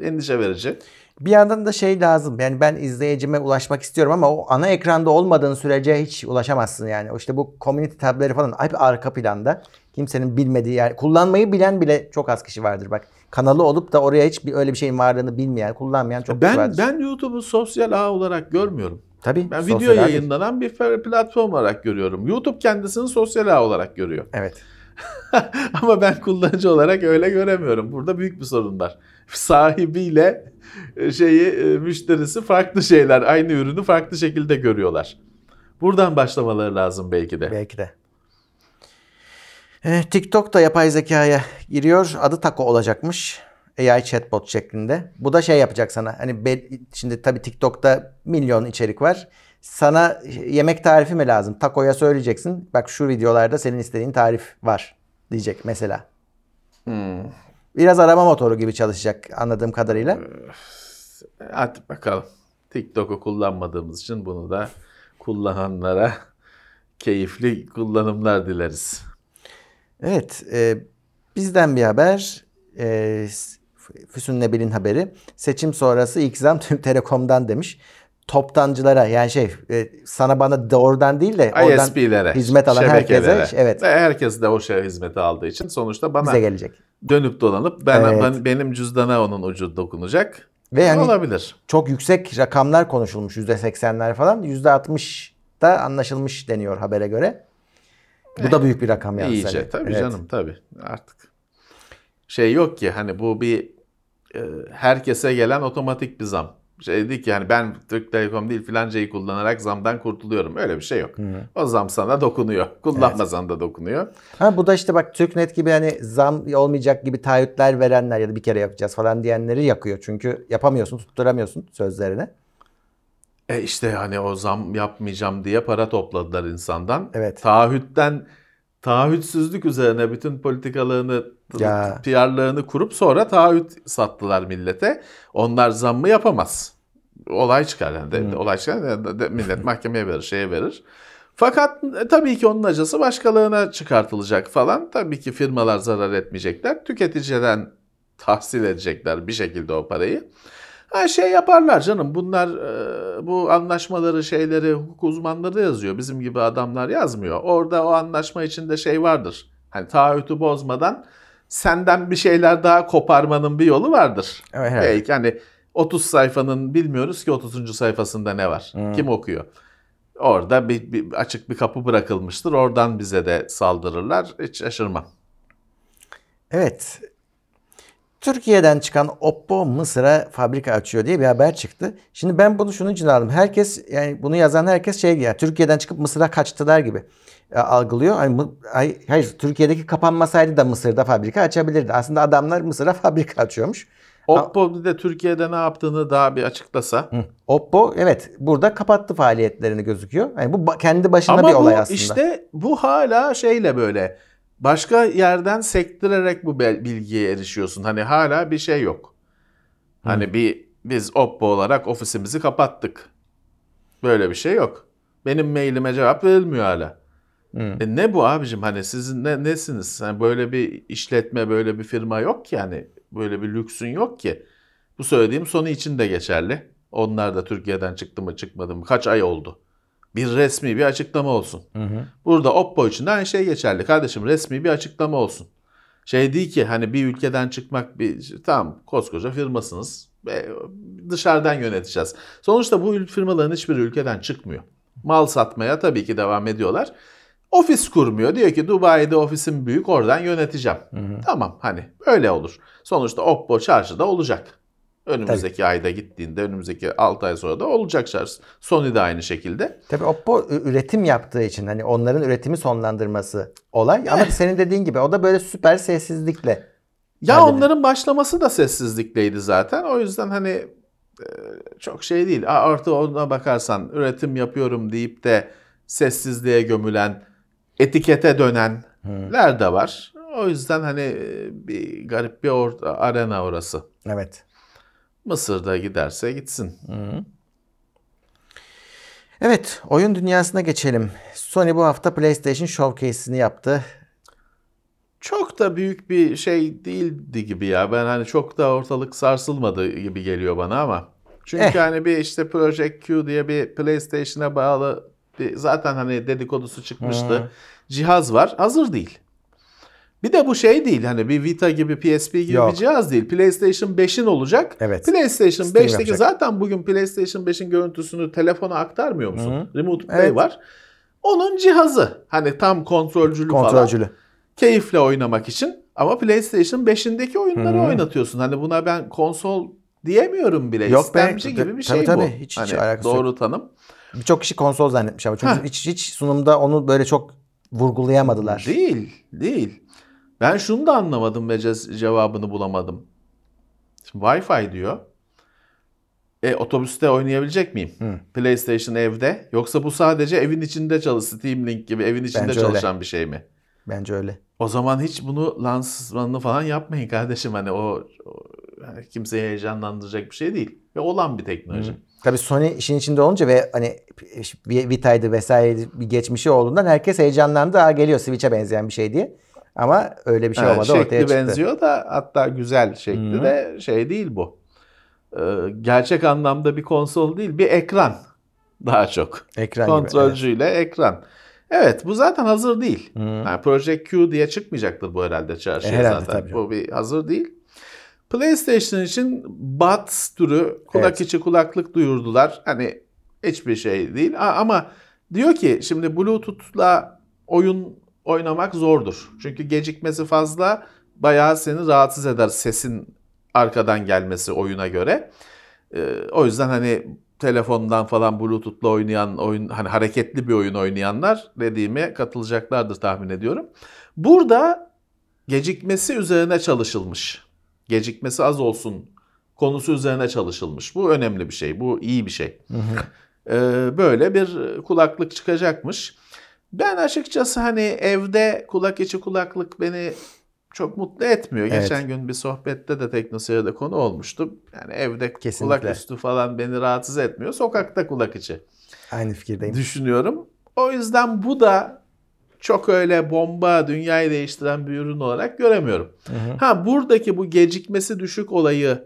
e, endişe verici. Bir yandan da şey lazım. Yani ben izleyicime ulaşmak istiyorum ama o ana ekranda olmadığın sürece hiç ulaşamazsın yani. İşte bu community tabları falan hep arka planda. Kimsenin bilmediği yer. Kullanmayı bilen bile çok az kişi vardır bak. Kanalı olup da oraya hiç bir öyle bir şeyin varlığını bilmeyen, kullanmayan çok kişi Ben vardır. ben YouTube'u sosyal ağ olarak görmüyorum. Tabii. Ben video ağ değil. yayınlanan bir platform olarak görüyorum. YouTube kendisini sosyal ağ olarak görüyor. Evet. Ama ben kullanıcı olarak öyle göremiyorum. Burada büyük bir sorun var. Sahibiyle e, şeyi e, müşterisi farklı şeyler, aynı ürünü farklı şekilde görüyorlar. Buradan başlamaları lazım belki de. Belki de. Ee, TikTok da yapay zekaya giriyor. Adı Taco olacakmış. AI chatbot şeklinde. Bu da şey yapacak sana. Hani be- şimdi tabii TikTok'ta milyon içerik var. Sana yemek tarifi mi lazım? Taco'ya söyleyeceksin. Bak şu videolarda senin istediğin tarif var diyecek mesela. Hmm. Biraz arama motoru gibi çalışacak anladığım kadarıyla. Hadi bakalım. TikTok'u kullanmadığımız için bunu da kullananlara keyifli kullanımlar dileriz. Evet, e, bizden bir haber. E, Füsun Nebil'in haberi. Seçim sonrası ilk zam Türk Telekom'dan demiş. Toptancılara yani şey e, sana bana doğrudan değil de oradan ISP'lere, hizmet alan herkese evet Ve herkes de o şey hizmeti aldığı için sonuçta bana bize gelecek. dönüp dolanıp ben, Evet. ben- benim cüzdana onun ucu dokunacak. Ve hani Olabilir. çok yüksek rakamlar konuşulmuş. %80'ler falan. %60 da anlaşılmış deniyor habere göre. Bu da büyük bir rakam yalnız. İyice tabii Evet. canım tabii artık. Şey yok ki hani bu bir herkese gelen otomatik bir zam. Şey değil ki yani ben Türk Telekom değil filancayı kullanarak zamdan kurtuluyorum. Öyle bir şey yok. O zam sana dokunuyor. Kullanmasan da dokunuyor. Ha bu da işte bak TürkNet gibi hani zam olmayacak gibi taahhütler verenler ya da bir kere yapacağız falan diyenleri yakıyor. Çünkü yapamıyorsun, tutturamıyorsun sözlerini. E işte hani o zam yapmayacağım diye para topladılar insandan. Evet. Taahhütten taahhütsüzlük üzerine bütün politikalarını, Ya. PR'larını kurup sonra taahhüt sattılar millete. Onlar zammı yapamaz. Olay çıkar yani. De- Olay çıkar de- millet mahkemeye verir, şeye verir. Fakat e, tabii ki onun acısı başkalarına çıkartılacak falan. Tabii ki firmalar zarar etmeyecekler. Tüketiciden tahsil edecekler bir şekilde o parayı. Ha şey yaparlar canım bunlar e, bu anlaşmaları şeyleri hukuk uzmanları yazıyor. Bizim gibi adamlar yazmıyor. Orada o anlaşma içinde şey vardır. Hani taahhütü bozmadan senden bir şeyler daha koparmanın bir yolu vardır. Evet. Belki hani 30 sayfanın bilmiyoruz ki 30. sayfasında ne var. Kim okuyor? Orada bir, bir açık bir kapı bırakılmıştır. Oradan bize de saldırırlar. Hiç şaşırmam. Evet. Türkiye'den çıkan Oppo Mısır'a fabrika açıyor diye bir haber çıktı. Şimdi ben bunu şunun için aldım. Herkes yani bunu yazan herkes şey ya Türkiye'den çıkıp Mısır'a kaçtılar gibi e, algılıyor. Mı- ay- hayır Türkiye'deki kapanmasaydı da Mısır'da fabrika açabilirdi. Aslında adamlar Mısır'a fabrika açıyormuş. Oppo bir de Türkiye'de ne yaptığını daha bir açıklasa. Hı. Oppo evet burada kapattı faaliyetlerini gözüküyor. Yani bu kendi başına Ama bir olay bu aslında. işte bu hala şeyle böyle başka yerden sektirerek bu bilgiye erişiyorsun. Hani hala bir şey yok. Hani bir biz Oppo olarak ofisimizi kapattık. Böyle bir şey yok. Benim mailime cevap verilmiyor hala. Hı. E ne bu abicim hani sizin ne, nesiniz? Hani böyle bir işletme böyle bir firma yok ki yani böyle bir lüksün yok ki. Bu söylediğim Sony için de geçerli. Onlar da Türkiye'den çıktı mı çıkmadı mı kaç ay oldu. Bir resmi bir açıklama olsun. Hı hı. Burada Oppo için de aynı şey geçerli. Kardeşim resmi bir açıklama olsun. Şey değil ki hani bir ülkeden çıkmak bir tamam koskoca firmasınız. ve Dışarıdan yöneteceğiz. Sonuçta bu firmaların hiçbir ülkeden çıkmıyor. Mal satmaya tabii ki devam ediyorlar. Ofis kurmuyor. Diyor ki Dubai'de ofisim büyük oradan yöneteceğim. Tamam hani öyle olur. Sonuçta Oppo çarşıda olacak. Önümüzdeki ayda gittiğinde önümüzdeki 6 ay sonra da olacak çarşı. Sony de aynı şekilde. Tabii Oppo üretim yaptığı için hani onların üretimi sonlandırması olay. Ama senin dediğin gibi o da böyle süper sessizlikle. Ya Halledin. onların başlaması da sessizlikleydi zaten. O yüzden hani e, çok şey değil. Artı ona bakarsan üretim yapıyorum deyip de sessizliğe gömülen, etikete dönenler de var. O yüzden hani e, bir garip bir or- arena orası. Evet. Mısır'da giderse gitsin. Evet, oyun dünyasına geçelim. Sony bu hafta PlayStation Showcase'ini yaptı. Çok da büyük bir şey değildi gibi ya. Ben hani çok da ortalık sarsılmadı gibi geliyor bana ama. Çünkü Eh. hani bir işte Project Q diye bir PlayStation'a bağlı bir zaten hani dedikodusu çıkmıştı. Hı. Cihaz var. Hazır değil. Bir de bu şey değil hani bir Vita gibi PSP gibi Yok. bir cihaz değil. PlayStation 5'in olacak. Evet. PlayStation Steam 5'teki yapacak. zaten bugün PlayStation 5'in görüntüsünü telefona aktarmıyor musun? Hı. Remote Play Evet. var. Onun cihazı. Hani tam kontrolcülü falan Kontrolcülü. keyifle oynamak için ama PlayStation 5'indeki oyunları Hı hı. oynatıyorsun. Hani buna ben konsol diyemiyorum bile. Yok be, İstemci gibi bir tabii şey tabii, bu. hiç- hiç hani alakası doğru tanım. Birçok kişi konsol zannetmiş ama çünkü hiç, hiç sunumda onu böyle çok vurgulayamadılar. Değil, değil. Ben şunu da anlamadım ve ce- cevabını bulamadım. Şimdi Wi-Fi diyor. E otobüste oynayabilecek miyim? Hı. PlayStation evde. Yoksa bu sadece evin içinde çalış Steam Link gibi evin içinde Bence öyle. çalışan bir şey mi? Bence öyle. O zaman hiç bunu lansmanını falan yapmayın kardeşim. Hani o, o yani kimseyi heyecanlandıracak bir şey değil. Ve olan bir teknoloji. Tabii Sony işin içinde olunca ve hani Vita'ydı vesaire bir geçmişi olduğundan herkes heyecanlandı. Aa geliyor Switch'e benzeyen bir şey diye. Ama öyle bir şey olmadı şekli ortaya çıktı. benziyor da hatta güzel şekli Hı. de şey değil bu. Ee, gerçek anlamda bir konsol değil bir ekran daha çok. Ekran gibi. Kontrolcüyle ekran. Evet bu zaten hazır değil. Hı. Yani Project Q diye çıkmayacaktır bu herhalde çarşıya E, herhalde zaten. tabii. Bu bir hazır değil. PlayStation için Buds türü kulak Evet. içi kulaklık duyurdular. Hani hiçbir şey değil ama diyor ki şimdi Bluetooth'la oyun oynamak zordur. Çünkü gecikmesi fazla bayağı seni rahatsız eder sesin arkadan gelmesi oyuna göre. Ee, o yüzden hani telefondan falan Bluetooth'la oynayan oyun hani hareketli bir oyun oynayanlar dediğime katılacaklardır tahmin ediyorum. Burada gecikmesi üzerine çalışılmış. Gecikmesi az olsun konusu üzerine çalışılmış. Bu önemli bir şey. Bu iyi bir şey. Ee, böyle bir kulaklık çıkacakmış. Ben açıkçası hani evde kulak içi kulaklık beni çok mutlu etmiyor. Evet. Geçen gün bir sohbette de teknoseyirde konu olmuştu. Yani evde Kesinlikle. kulak üstü falan beni rahatsız etmiyor. Sokakta kulak içi Aynı fikirdeyim. düşünüyorum. O yüzden bu da çok öyle bomba dünyayı değiştiren bir ürün olarak göremiyorum. Ha buradaki bu gecikmesi düşük olayı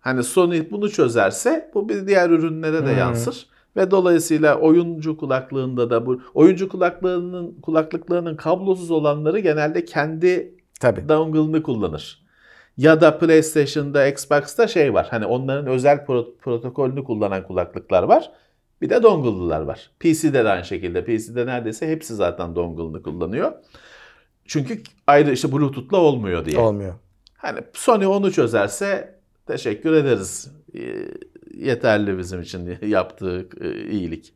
hani Sony bunu çözerse bu bir diğer ürünlere de Hı. yansır. Ve dolayısıyla oyuncu kulaklığında da bu oyuncu kulaklığının kulaklıklarının kablosuz olanları genelde kendi Tabii. dongle'ını kullanır. Ya da PlayStation'da, Xbox'ta şey var. Hani onların özel pro- protokolünü kullanan kulaklıklar var. Bir de dongle'lılar var. PC'de de aynı şekilde. PC'de neredeyse hepsi zaten dongle'ını kullanıyor. Çünkü ayrı işte Bluetooth'la olmuyor diye. Olmuyor. Hani Sony onu çözerse teşekkür ederiz. E, yeterli bizim için yaptığı e, iyilik.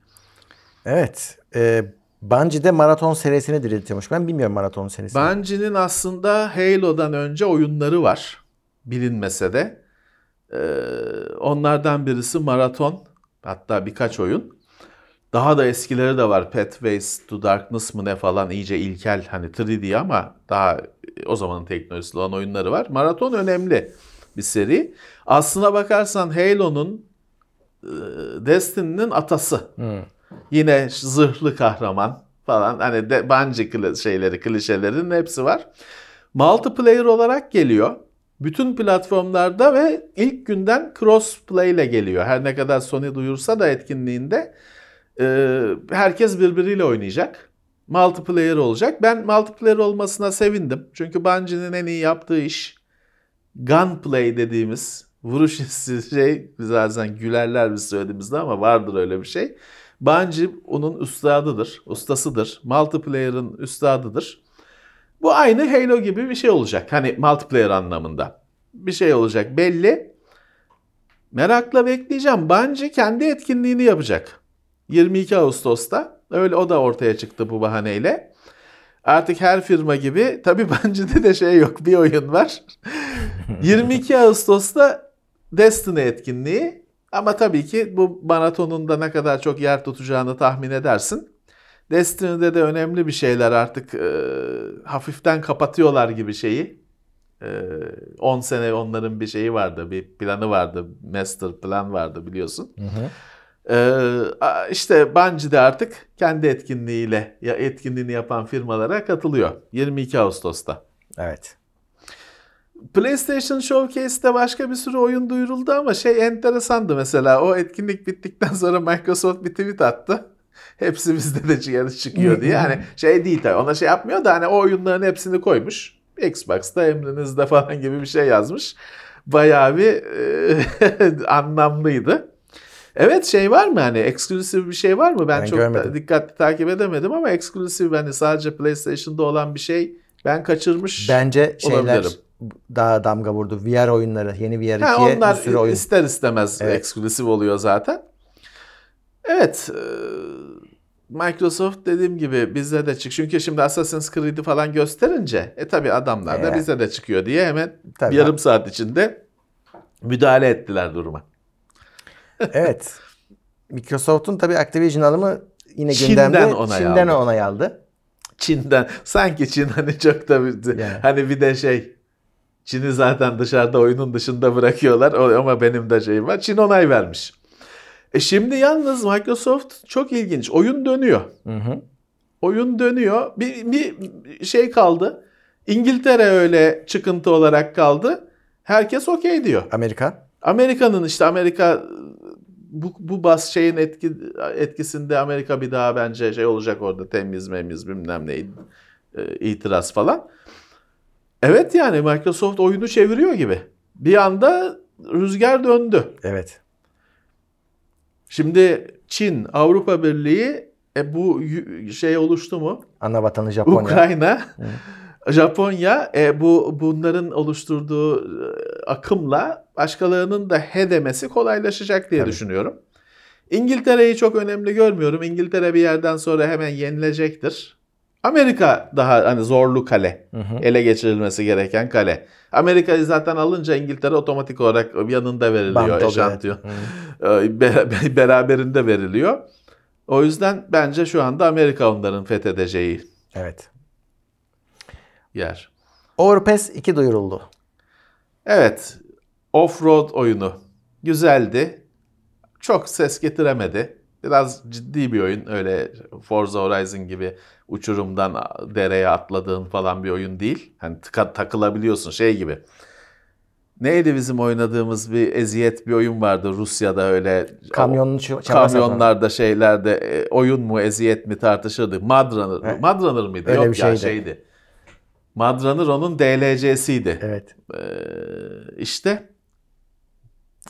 Evet. E, Bungie'de maraton serisini diriltiyormuş. Ben bilmiyorum maraton serisini. Bungie'nin aslında Halo'dan önce oyunları var. Bilinmese de. Ee, onlardan birisi Maraton. Hatta birkaç oyun. Daha da eskileri de var. Pathways to Darkness mı ne falan iyice ilkel hani 3D ama daha o zamanın teknolojisi olan oyunları var. Maraton önemli bir seri. Aslına bakarsan Halo'nun e, Destiny'nin atası. Hmm. Yine zırhlı kahraman falan. Hani de, Bungie şeyleri, klişelerinin hepsi var. Multiplayer olarak geliyor. Bütün platformlarda ve ilk günden crossplay ile geliyor. Her ne kadar Sony duyursa da etkinliğinde e, herkes birbiriyle oynayacak. Multiplayer olacak. Ben multiplayer olmasına sevindim. Çünkü Bungie'nin en iyi yaptığı iş gunplay dediğimiz vuruş hissi şey biz bazen gülerler biz söylediğimizde ama vardır öyle bir şey. Bungie onun üstadıdır, ustasıdır. Multiplayer'ın üstadıdır. Bu aynı Halo gibi bir şey olacak. Hani multiplayer anlamında. Bir şey olacak belli. Merakla bekleyeceğim. Bungie kendi etkinliğini yapacak. 22 Ağustos'ta. Öyle o da ortaya çıktı bu bahaneyle. Artık her firma gibi tabii Bungie'de de şey yok. Bir oyun var. 22 Ağustos'ta Destiny etkinliği. Ama tabii ki bu maratonun da ne kadar çok yer tutacağını tahmin edersin. Destiny'de de önemli bir şeyler artık e, hafiften kapatıyorlar gibi şeyi. E, 10 sene onların bir şeyi vardı, bir planı vardı, master plan vardı biliyorsun. E, a- işte Bungie de artık kendi etkinliğiyle ya etkinliğini yapan firmalara katılıyor 22 Ağustos'ta. Evet. PlayStation Showcase'te başka bir sürü oyun duyuruldu ama şey enteresandı mesela. O etkinlik bittikten sonra Microsoft bir tweet attı. Hepsi bizde de yarış çıkıyor diye. Hani şey değil tabii ona şey yapmıyor da hani o oyunların hepsini koymuş. Xbox'ta emrinizde falan gibi bir şey yazmış. Bayağı bir e, anlamlıydı. Evet şey var mı hani eksklusif bir şey var mı? Ben, Ben çok görmedim. dikkatli takip edemedim ama eksklusif hani sadece PlayStation'da olan bir şey ben kaçırmış. Bence şeyler Olabilirim. Daha damga vurdu. VR oyunları. Yeni VR 2'ye Ha, bir onlar sürü oyun. ister istemez Evet. eksklusif oluyor zaten. Evet. e, Microsoft dediğim gibi bizde de çık. Çünkü şimdi Assassin's Creed'i falan gösterince e tabi adamlar da Evet. bizde de çıkıyor diye hemen Tabii. bir yarım saat içinde müdahale ettiler duruma. evet. Microsoft'un tabii Activision alımı yine Çin'den gündemde. onay Çin'den aldı. onay aldı. Çin'den sanki Çin hani çok da bir- Yani. hani bir de şey Çin'i zaten dışarıda oyunun dışında bırakıyorlar ama benim de şeyim var. Çin onay vermiş. E şimdi yalnız Microsoft çok ilginç. Oyun dönüyor. Hı hı. Oyun dönüyor. Bir, bir şey kaldı. İngiltere öyle çıkıntı olarak kaldı. Herkes okey diyor. Amerika. Amerika'nın işte Amerika bu, bu bas şeyin etki, etkisinde Amerika bir daha bence şey olacak orada temiz memiz bilmem ne e, itiraz falan. Evet yani Microsoft oyunu çeviriyor gibi. Bir anda rüzgar döndü. Evet. Şimdi Çin, Avrupa Birliği e, bu şey oluştu mu? Ana vatanı Japonya. Ukrayna, Japonya e, bu bunların oluşturduğu e, akımla başkalarının da he demesi kolaylaşacak diye Tabii. düşünüyorum. İngiltere'yi çok önemli görmüyorum. İngiltere bir yerden sonra hemen yenilecektir. Amerika daha hani zorlu kale. Hı hı. Ele geçirilmesi gereken kale. Amerika'yı zaten alınca İngiltere otomatik olarak yanında veriliyor. Eşantiyon. Hı. E, be- beraberinde veriliyor. O yüzden bence şu anda Amerika onların fethedeceği Evet. yer. Overpass 2 duyuruldu. Evet, off-road oyunu güzeldi. Çok ses getiremedi. Biraz ciddi bir oyun. Öyle Forza Horizon gibi uçurumdan dereye atladığın falan bir oyun değil. Hani tıka- takılabiliyorsun şey gibi. Neydi bizim oynadığımız bir eziyet bir oyun vardı Rusya'da öyle Kamyonlu kamyonlarda şeylerde e, oyun mu eziyet mi tartışırdık. Mud Runner, He. Mud Runner mıydı? Öyle Yok bir ya şeydi. şeydi. Mud Runner onun DLC'siydi. Evet. Ee, işte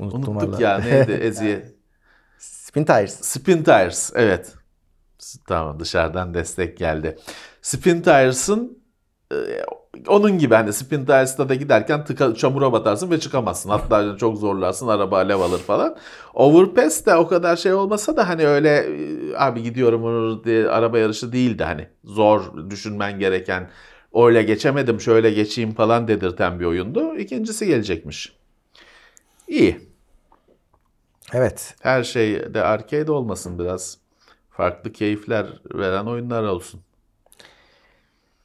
Unuttum unuttuk valla. ya neydi eziyet. Spin Tires. Spin Tires evet. Tamam dışarıdan destek geldi. Spin Tires'ın e, onun gibi hani Splinter Cell'da giderken tıka, çamura batarsın ve çıkamazsın. Hatta çok zorlarsın araba alev alır falan. Overpass de o kadar şey olmasa da hani öyle e, abi gidiyorum diye araba yarışı değildi hani. Zor düşünmen gereken öyle geçemedim şöyle geçeyim falan dedirten bir oyundu. İkincisi gelecekmiş. İyi. Evet. Her şey de arcade olmasın biraz. Farklı keyifler veren oyunlar olsun.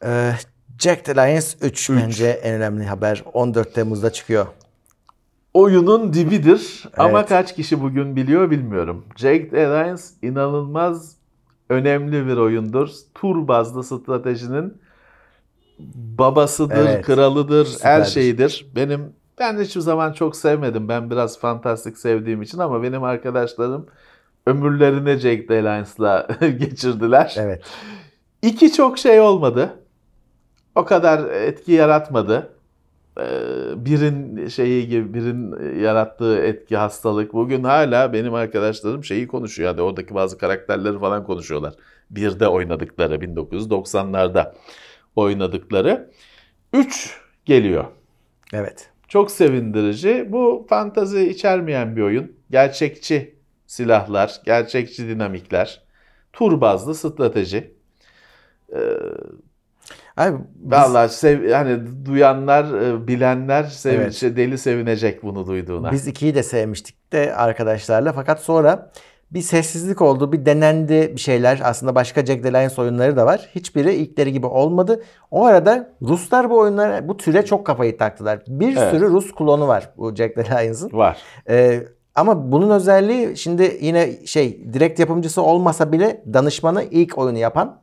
Ee, Jack Alliance 3 bence en önemli haber. 14 Temmuz'da çıkıyor. oyunun dibidir ama Evet. kaç kişi bugün biliyor bilmiyorum. Jagged Alliance inanılmaz önemli bir oyundur. Tur bazlı stratejinin babasıdır, Evet. kralıdır, her Süperdir. şeyidir. Benim ben hiçbir zaman çok sevmedim. Ben biraz fantastik sevdiğim için ama benim arkadaşlarım ömürlerini Jagged Alliance'la geçirdiler. Evet. İki çok şey olmadı. O kadar etki yaratmadı. Ee, Birin şeyi gibi birin yarattığı etki hastalık. Bugün hala benim arkadaşlarım şeyi konuşuyor. Hadi oradaki bazı karakterleri falan konuşuyorlar. Birde oynadıkları 1990'larda oynadıkları. Üç geliyor. Evet. Çok sevindirici. Bu fantazi içermeyen bir oyun. Gerçekçi silahlar, gerçekçi dinamikler, tur bazlı strateji. Abi biz- Vallahi sev, yani duyanlar, e, bilenler sev, Evet. şey, deli sevinecek bunu duyduğuna. Biz ikiyi de sevmiştik de arkadaşlarla. Fakat sonra bir sessizlik oldu. Bir denendi bir şeyler. Aslında başka Jack Alliance oyunları da var. Hiçbiri ilkleri gibi olmadı. O arada Ruslar bu oyunlara, bu türe çok kafayı taktılar. Bir Evet. sürü Rus klonu var bu Jack Alliance'ın. Var. Ee, ama bunun özelliği şimdi yine şey direkt yapımcısı olmasa bile danışmanı ilk oyunu yapan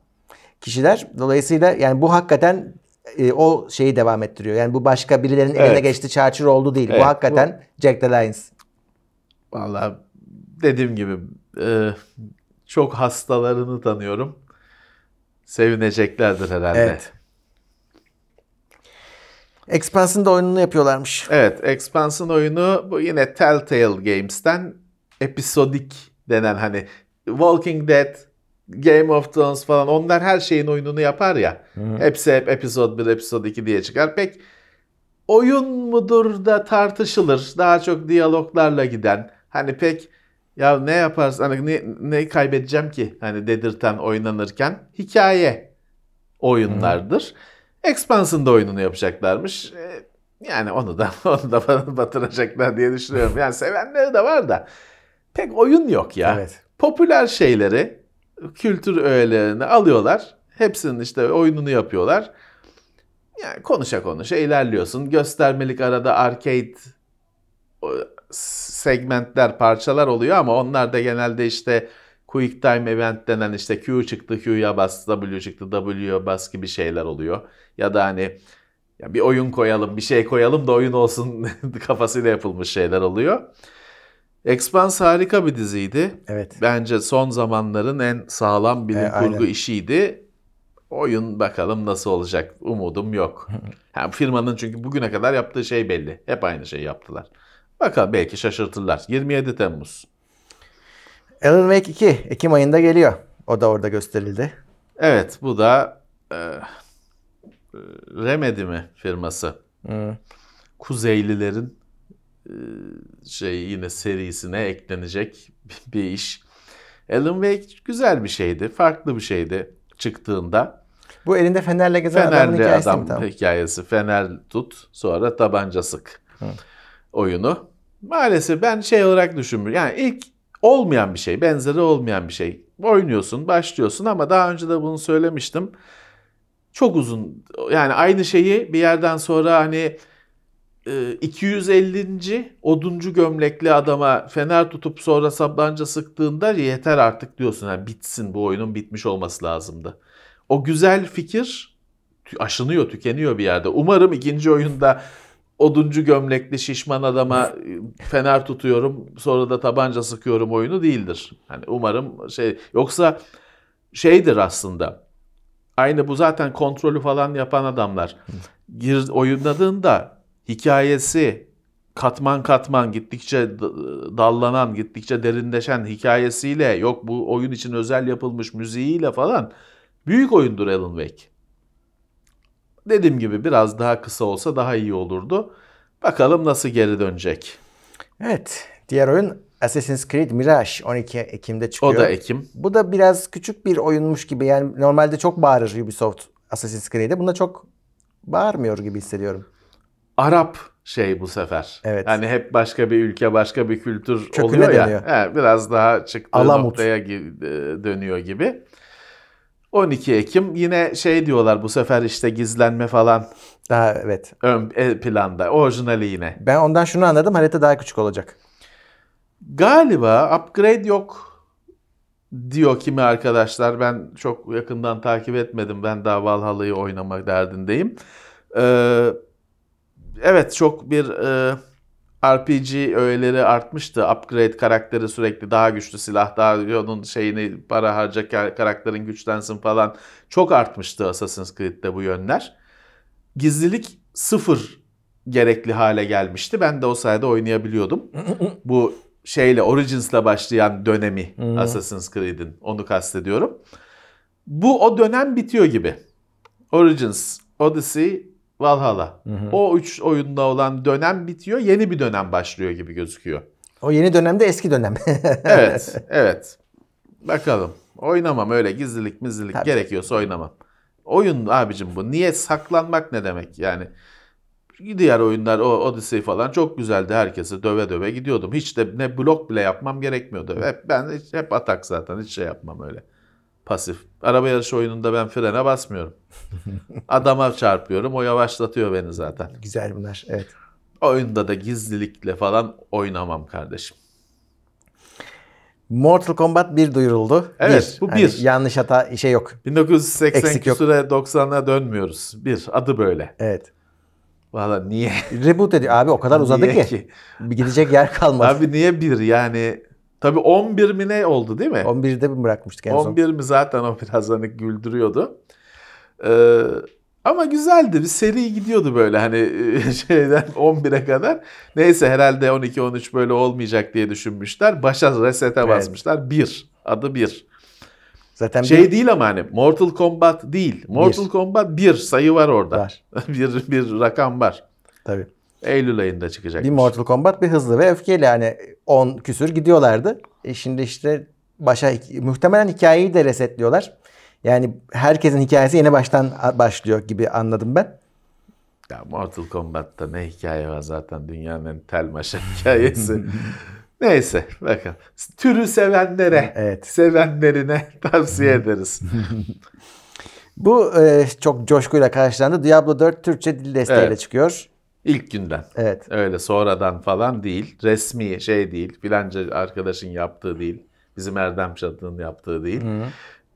kişiler. Dolayısıyla yani bu hakikaten e, o şeyi devam ettiriyor. Yani bu başka birilerinin eline Evet. geçti çarçur oldu değil. Evet, bu hakikaten Jack Alliance. Vallahi dediğim gibi e, çok hastalarını tanıyorum. Sevineceklerdir herhalde. Evet. Expanse'ın da oyununu yapıyorlarmış. Evet, Expanse'ın oyunu bu yine Telltale Games'ten episodik denen hani Walking Dead, Game of Thrones falan onlar her şeyin oyununu yapar ya. Hepsi hep episode 1, episode 2 diye çıkar. Pek oyun mudur da tartışılır. Daha çok diyaloglarla giden. Hani pek ya ne yaparsın hani ne, ne kaybedeceğim ki hani dedirten oynanırken hikaye oyunlardır. Expanse'ın da oyununu yapacaklarmış. Ee, Yani onu da onu da batıracaklar diye düşünüyorum. Yani sevenleri de var da pek oyun yok ya. Evet. Popüler şeyleri, kültür öğelerini alıyorlar. Hepsinin işte oyununu yapıyorlar. Yani konuşa konuşa ilerliyorsun. Göstermelik arada arcade segmentler, parçalar oluyor ama onlar da genelde işte Quick Time Event denen işte Q çıktı, Q'ya bas, W çıktı, W'ya bas gibi şeyler oluyor. Ya da hani ya bir oyun koyalım, bir şey koyalım da oyun olsun kafasıyla yapılmış şeyler oluyor. Expanse harika bir diziydi. Evet. Bence son zamanların en sağlam bilim E, aynen. kurgu işiydi. Oyun bakalım nasıl olacak. Umudum yok. Yani firmanın çünkü bugüne kadar yaptığı şey belli. Hep aynı şeyi yaptılar. Bakalım belki şaşırtırlar. 27 Temmuz. Alan Wake 2 Ekim ayında geliyor. O da orada gösterildi. Evet bu da e, Remedy mi firması? Hı. Kuzeylilerin e, şey yine serisine eklenecek bir iş. Alan Wake güzel bir şeydi. Farklı bir şeydi çıktığında. Bu elinde fenerle gezen adamın Fenerli hikayesi adam mi? Tamam. hikayesi. Fener tut sonra tabanca sık oyunu. Maalesef ben şey olarak düşünmüyorum. Yani ilk olmayan bir şey, benzeri olmayan bir şey. Oynuyorsun, başlıyorsun ama daha önce de bunu söylemiştim. Çok uzun. Yani aynı şeyi bir yerden sonra hani e, 250. oduncu gömlekli adama fener tutup sonra sablanca sıktığında yeter artık diyorsun. Yani bitsin bu oyunun bitmiş olması lazımdı. O güzel fikir aşınıyor, tükeniyor bir yerde. Umarım ikinci oyunda oduncu gömlekli şişman adama e, fener tutuyorum sonra da tabanca sıkıyorum oyunu değildir. Hani umarım şey yoksa şeydir aslında. Aynı bu zaten kontrolü falan yapan adamlar. Gir oynadığında hikayesi katman katman gittikçe dallanan, gittikçe derinleşen hikayesiyle yok bu oyun için özel yapılmış müziğiyle falan büyük oyundur Alan Wake. Dediğim gibi biraz daha kısa olsa daha iyi olurdu. Bakalım nasıl geri dönecek. Evet. Diğer oyun Assassin's Creed Mirage 12 Ekim'de çıkıyor. O da Ekim. Bu da biraz küçük bir oyunmuş gibi. Yani normalde çok bağırır Ubisoft Assassin's Creed'e. Bunda çok bağırmıyor gibi hissediyorum. Arap şey bu sefer. Evet. Hani hep başka bir ülke, başka bir kültür Köküne oluyor ya. dönüyor. He, biraz daha çıktığı Alamut. noktaya e, dönüyor gibi. 12 Ekim yine şey diyorlar bu sefer işte gizlenme falan Daha evet. ön e, planda. Orijinali yine. Ben ondan şunu anladım. Harita daha küçük olacak. Galiba upgrade yok diyor kimi arkadaşlar. Ben çok yakından takip etmedim. Ben daha Valhalla'yı oynamak derdindeyim. Ee, evet çok bir e, RPG öğeleri artmıştı. Upgrade karakteri sürekli daha güçlü silah, daha onun şeyini para harca ka- karakterin güçlensin falan. Çok artmıştı Assassin's Creed'de bu yönler. Gizlilik sıfır gerekli hale gelmişti. Ben de o sayede oynayabiliyordum. bu şeyle Origins'la başlayan dönemi. Assassin's Creed'in onu kastediyorum. Bu o dönem bitiyor gibi. Origins, Odyssey, Valhalla. O üç oyunda olan dönem bitiyor. Yeni bir dönem başlıyor gibi gözüküyor. O yeni dönemde eski dönem. Evet, evet. Bakalım. Oynamam öyle gizlilik mizlilik Tabii. gerekiyorsa oynamam. Oyun abicim bu. Niye saklanmak ne demek yani? Diğer oyunlar o Odyssey falan çok güzeldi. Herkesi döve döve gidiyordum. Hiç de ne blok bile yapmam gerekmiyordu. Hep ben hiç- hep atak zaten. Hiç şey yapmam öyle. Pasif. Araba yarışı oyununda ben frene basmıyorum. Adama çarpıyorum. O yavaşlatıyor beni zaten. Güzel bunlar. Evet. Oyunda da gizlilikle falan oynamam kardeşim. Mortal Kombat 1 duyuruldu. Evet, bu Hani bir. yanlış hata şey yok. 1980 Eksik yok. küsure 90'a dönmüyoruz. Bir, adı böyle. Evet. Valla niye? Reboot ediyor. Abi o kadar uzadı ki. Bir gidecek yer kalmadı. Abi niye bir yani? Tabii 11 mi ne oldu değil mi? 11'de mi bırakmıştık en son? 11 mi zaten o biraz hani güldürüyordu. Ee, ama güzeldi. Bir seri gidiyordu böyle hani şeyden 11'e kadar. Neyse herhalde 12-13 böyle olmayacak diye düşünmüşler. Başa resete Evet. basmışlar. Bir. Adı bir. Zaten Şey bir değil ama hani Mortal Kombat değil. Mortal Bir. Kombat bir sayı var orada. var. bir, bir rakam var. Tabii. Eylül ayında çıkacak. Bir Mortal Kombat bir hızlı ve öfkeyle yani 10 küsür gidiyorlardı. E şimdi işte başa muhtemelen hikayeyi de resetliyorlar. Yani herkesin hikayesi yeni baştan başlıyor gibi anladım ben. Ya Mortal Kombat'ta ne hikaye var zaten dünyanın en tel maşa hikayesi. Neyse bakın. Türü sevenlere, Evet. sevenlerine tavsiye ederiz. Bu e, çok coşkuyla karşılandı. Diablo 4 Türkçe dil desteğiyle Evet. çıkıyor. İlk günden. Evet. Öyle sonradan falan değil. Resmi şey değil. Filanca arkadaşın yaptığı değil. Bizim Erdem Çatı'nın yaptığı değil.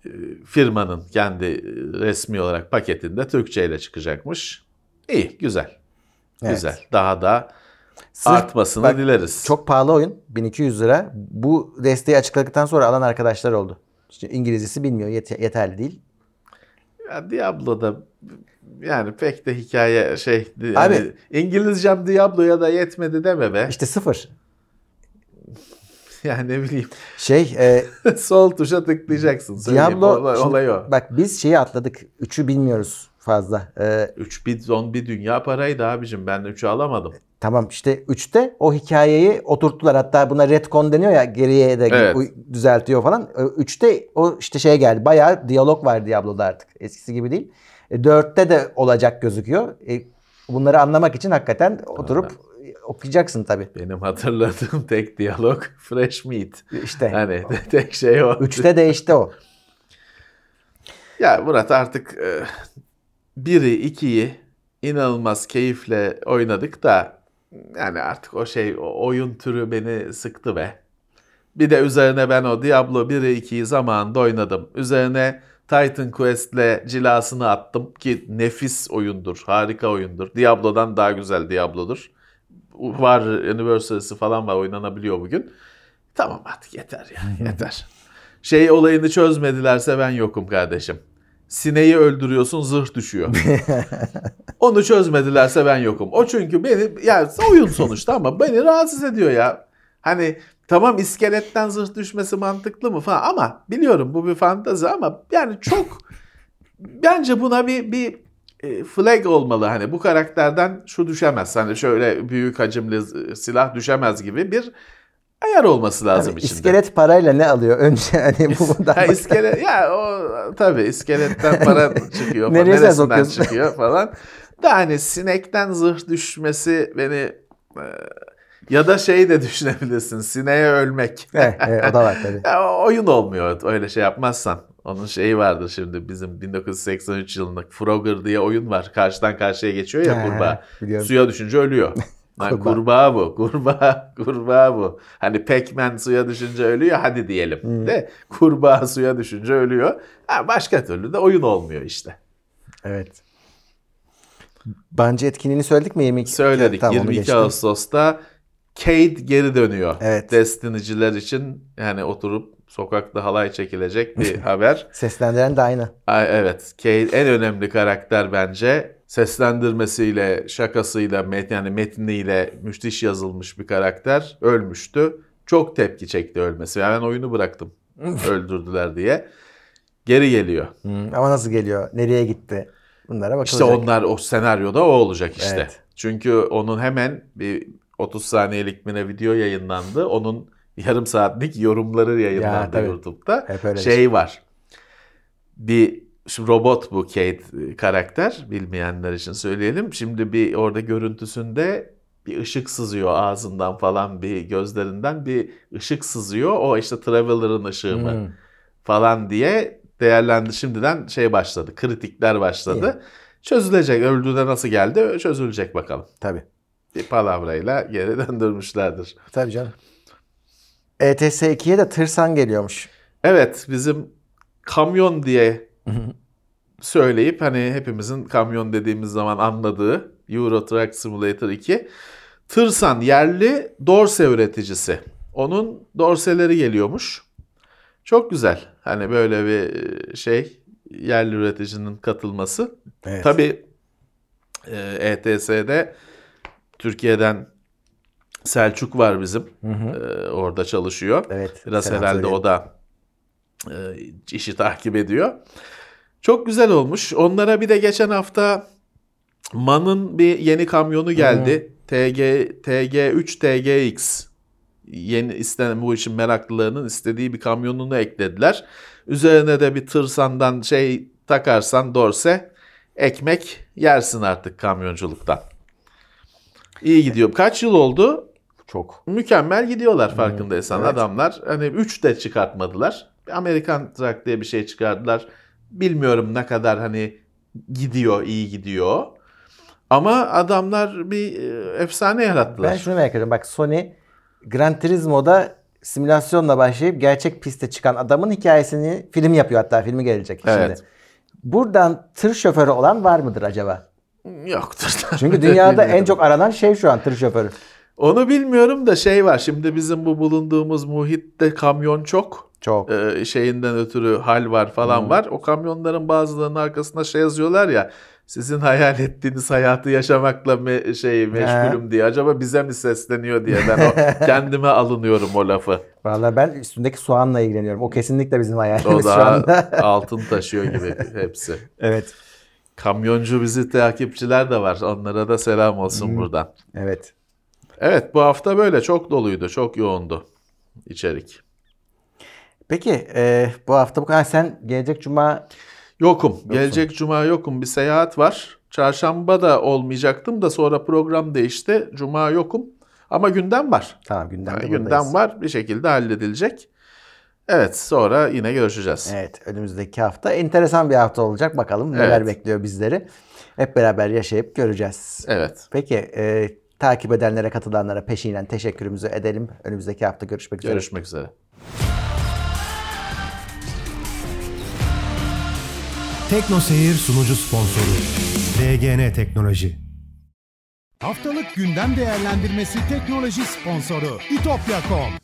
Ee, Firmanın kendi e, resmi olarak paketinde Türkçe ile çıkacakmış. İyi, güzel. Evet. Güzel. Daha da Sırf- artmasını bak, dileriz. Çok pahalı oyun. 1200 lira. Bu desteği açıkladıktan sonra alan arkadaşlar oldu. İşte İngilizcesi bilmiyor. yet- yeterli değil. Ya Diablo'da yani pek de hikaye şey yani Abi- İngilizcem Diablo'ya da yetmedi deme be. İşte sıfır. Yani ne bileyim Şey e, sol tuşa tıklayacaksın. söyleyeyim. Diablo olay, şimdi- olay o. bak biz şeyi atladık. Üçü bilmiyoruz fazla. E, 3 bit son bir dünya paraydı abicim. Ben 3'ü alamadım. tamam işte 3'te o hikayeyi oturttular. Hatta buna retcon deniyor ya geriye de Evet. düzeltiyor falan. 3'te o işte şeye geldi. Bayağı diyalog var Diablo'da artık. Eskisi gibi değil. E, 4'te de olacak gözüküyor. E, bunları anlamak için hakikaten oturup okuyacaksın tabii. Benim hatırladığım tek diyalog Fresh Meat. İşte Hani tek şey o. 3'te değişti o. Ya Murat artık e, biri ikiyi inanılmaz keyifle oynadık da yani artık o şey o oyun türü beni sıktı be. Bir de üzerine ben o Diablo 1'i 2'yi zamanında oynadım. Üzerine Titan Quest'le cilasını attım ki nefis oyundur, harika oyundur. Diablo'dan daha güzel Diablo'dur. Var Anniversary'si falan var oynanabiliyor bugün. Tamam artık yeter ya yeter. Şey olayını çözmedilerse ben yokum kardeşim. Sineği öldürüyorsun zırh düşüyor. Onu çözmedilerse ben yokum. O çünkü beni yani oyun sonuçta ama beni rahatsız ediyor ya. Hani tamam iskeletten zırh düşmesi mantıklı mı falan ama biliyorum bu bir fantazi ama yani çok bence buna bir bir e, flag olmalı hani bu karakterden şu düşemez hani şöyle büyük hacimli silah düşemez gibi bir ayar olması lazım Tabii, içinde. iskelet parayla ne alıyor? Önce hani bu Ha, iskelet ya o tabii iskeletten para çıkıyor falan. Neresinden sokuyorsun? çıkıyor falan. Da hani sinekten zırh düşmesi beni e, ya da şey de düşünebilirsin. Sineğe ölmek. evet, evet, o da var tabii. Ya, oyun olmuyor öyle şey yapmazsan. Onun şeyi vardır şimdi bizim 1983 yılında Frogger diye oyun var. Karşıdan karşıya geçiyor ya kurbağa. biliyorum. Suya düşünce ölüyor. Kurbağa. kurbağa bu, kurbağa, kurbağa bu. Hani Pac-Man suya düşünce ölüyor hadi diyelim. Hmm. De kurbağa suya düşünce ölüyor. Ha, başka türlü de oyun olmuyor işte. Evet. Bence etkinliğini söyledik mi 22? Söyledik Tamam, onu 22 geçtim. Ağustos'ta Cade geri dönüyor. Evet. Destiny'ciler için yani oturup sokakta halay çekilecek bir haber. Seslendiren de aynı. Ay, evet. Cade en önemli karakter bence. Seslendirmesiyle, şakasıyla, met, yani metniyle müthiş yazılmış bir karakter. Ölmüştü. Çok tepki çekti ölmesi. Yani ben oyunu bıraktım. Öldürdüler diye. Geri geliyor. Hmm, Ama nasıl geliyor? Nereye gitti? Bunlara bakılacak. İşte onlar o senaryoda o olacak işte. Evet. Çünkü onun hemen bir 30 saniyelik ne video yayınlandı. Onun yarım saatlik yorumları yayınlandı tabii. YouTube'da. Hep öyle şey var. Bir şu robot bu Kate e, karakter bilmeyenler için söyleyelim. Şimdi bir orada görüntüsünde bir ışık sızıyor ağzından falan bir gözlerinden bir ışık sızıyor. O işte Traveler'ın ışığı mı Hmm. falan diye değerlendi. Şimdiden şey başladı. Kritikler başladı. Çözülecek. Öldüğünde nasıl geldi? Çözülecek bakalım. Tabii. Bir palavrayla geri döndürmüşlerdir. Tabii canım. ETS 2'ye de tırsan geliyormuş. Evet bizim kamyon diye söyleyip hani hepimizin kamyon dediğimiz zaman anladığı Euro Truck Simulator 2 Tırsan yerli dorse üreticisi. Onun dorseleri geliyormuş. Çok güzel. Hani böyle bir şey yerli üreticinin katılması. Evet. Tabii e, ETS'de Türkiye'den Selçuk var bizim. E, orada çalışıyor. Evet. Biraz herhalde söyleyelim. o da e, işi takip ediyor. Çok güzel olmuş. Onlara bir de geçen hafta MAN'ın bir yeni kamyonu geldi. TG TG3 TGX. Yeni istenen bu işin meraklılarının istediği bir kamyonunu eklediler. Üzerine de bir tırsandan şey takarsan dorse ekmek yersin artık kamyonculuktan. İyi gidiyor. Kaç yıl oldu? Çok. mükemmel gidiyorlar farkındaysan evet. adamlar. Hani 3 de çıkartmadılar. Amerikan Truck diye bir şey çıkardılar. Bilmiyorum ne kadar hani gidiyor, iyi gidiyor. Ama adamlar bir e, efsane yarattılar. Ben şunu merak ediyorum. Bak Sony Gran Turismo'da simülasyonla başlayıp gerçek piste çıkan adamın hikayesini film yapıyor hatta filmi gelecek Evet. şimdi. Buradan tır şoförü olan var mıdır acaba? Yoktur. Çünkü dünyada en çok aranan şey şu an tır şoförü. Onu bilmiyorum da şey var. Şimdi bizim bu bulunduğumuz muhitte kamyon çok. Çok. Ee, şeyinden ötürü hal var falan var. O kamyonların bazılarının arkasında şey yazıyorlar ya. Sizin hayal ettiğiniz hayatı yaşamakla me- şey meşgulüm diye. Acaba bize mi sesleniyor diye ben o kendime alınıyorum o lafı. Vallahi ben üstündeki soğanla ilgileniyorum. O kesinlikle bizim O hayalimiz şu da anda. altın taşıyor gibi hepsi. evet. Kamyoncu bizi takipçiler de var. Onlara da selam olsun buradan. Evet. Evet bu hafta böyle çok doluydu. Çok yoğundu içerik. Peki e, bu hafta bu kadar. Sen gelecek cuma Yokum. Gelecek cuma yokum. Bir seyahat var. Çarşamba da olmayacaktım da sonra program değişti. Cuma yokum. Ama gündem var. tamam gündemde Yani buradayız. gündem var. Bir şekilde halledilecek. Evet sonra yine görüşeceğiz. Evet önümüzdeki hafta enteresan bir hafta olacak. Bakalım neler Evet. bekliyor bizleri. Hep beraber yaşayıp göreceğiz. Evet. Peki e, takip edenlere katılanlara peşinen teşekkürümüzü edelim. Önümüzdeki hafta görüşmek üzere. Görüşmek üzere. Tekno Seyir sunucu sponsoru DGN Teknoloji. Haftalık gündem değerlendirmesi teknoloji sponsoru itopya.com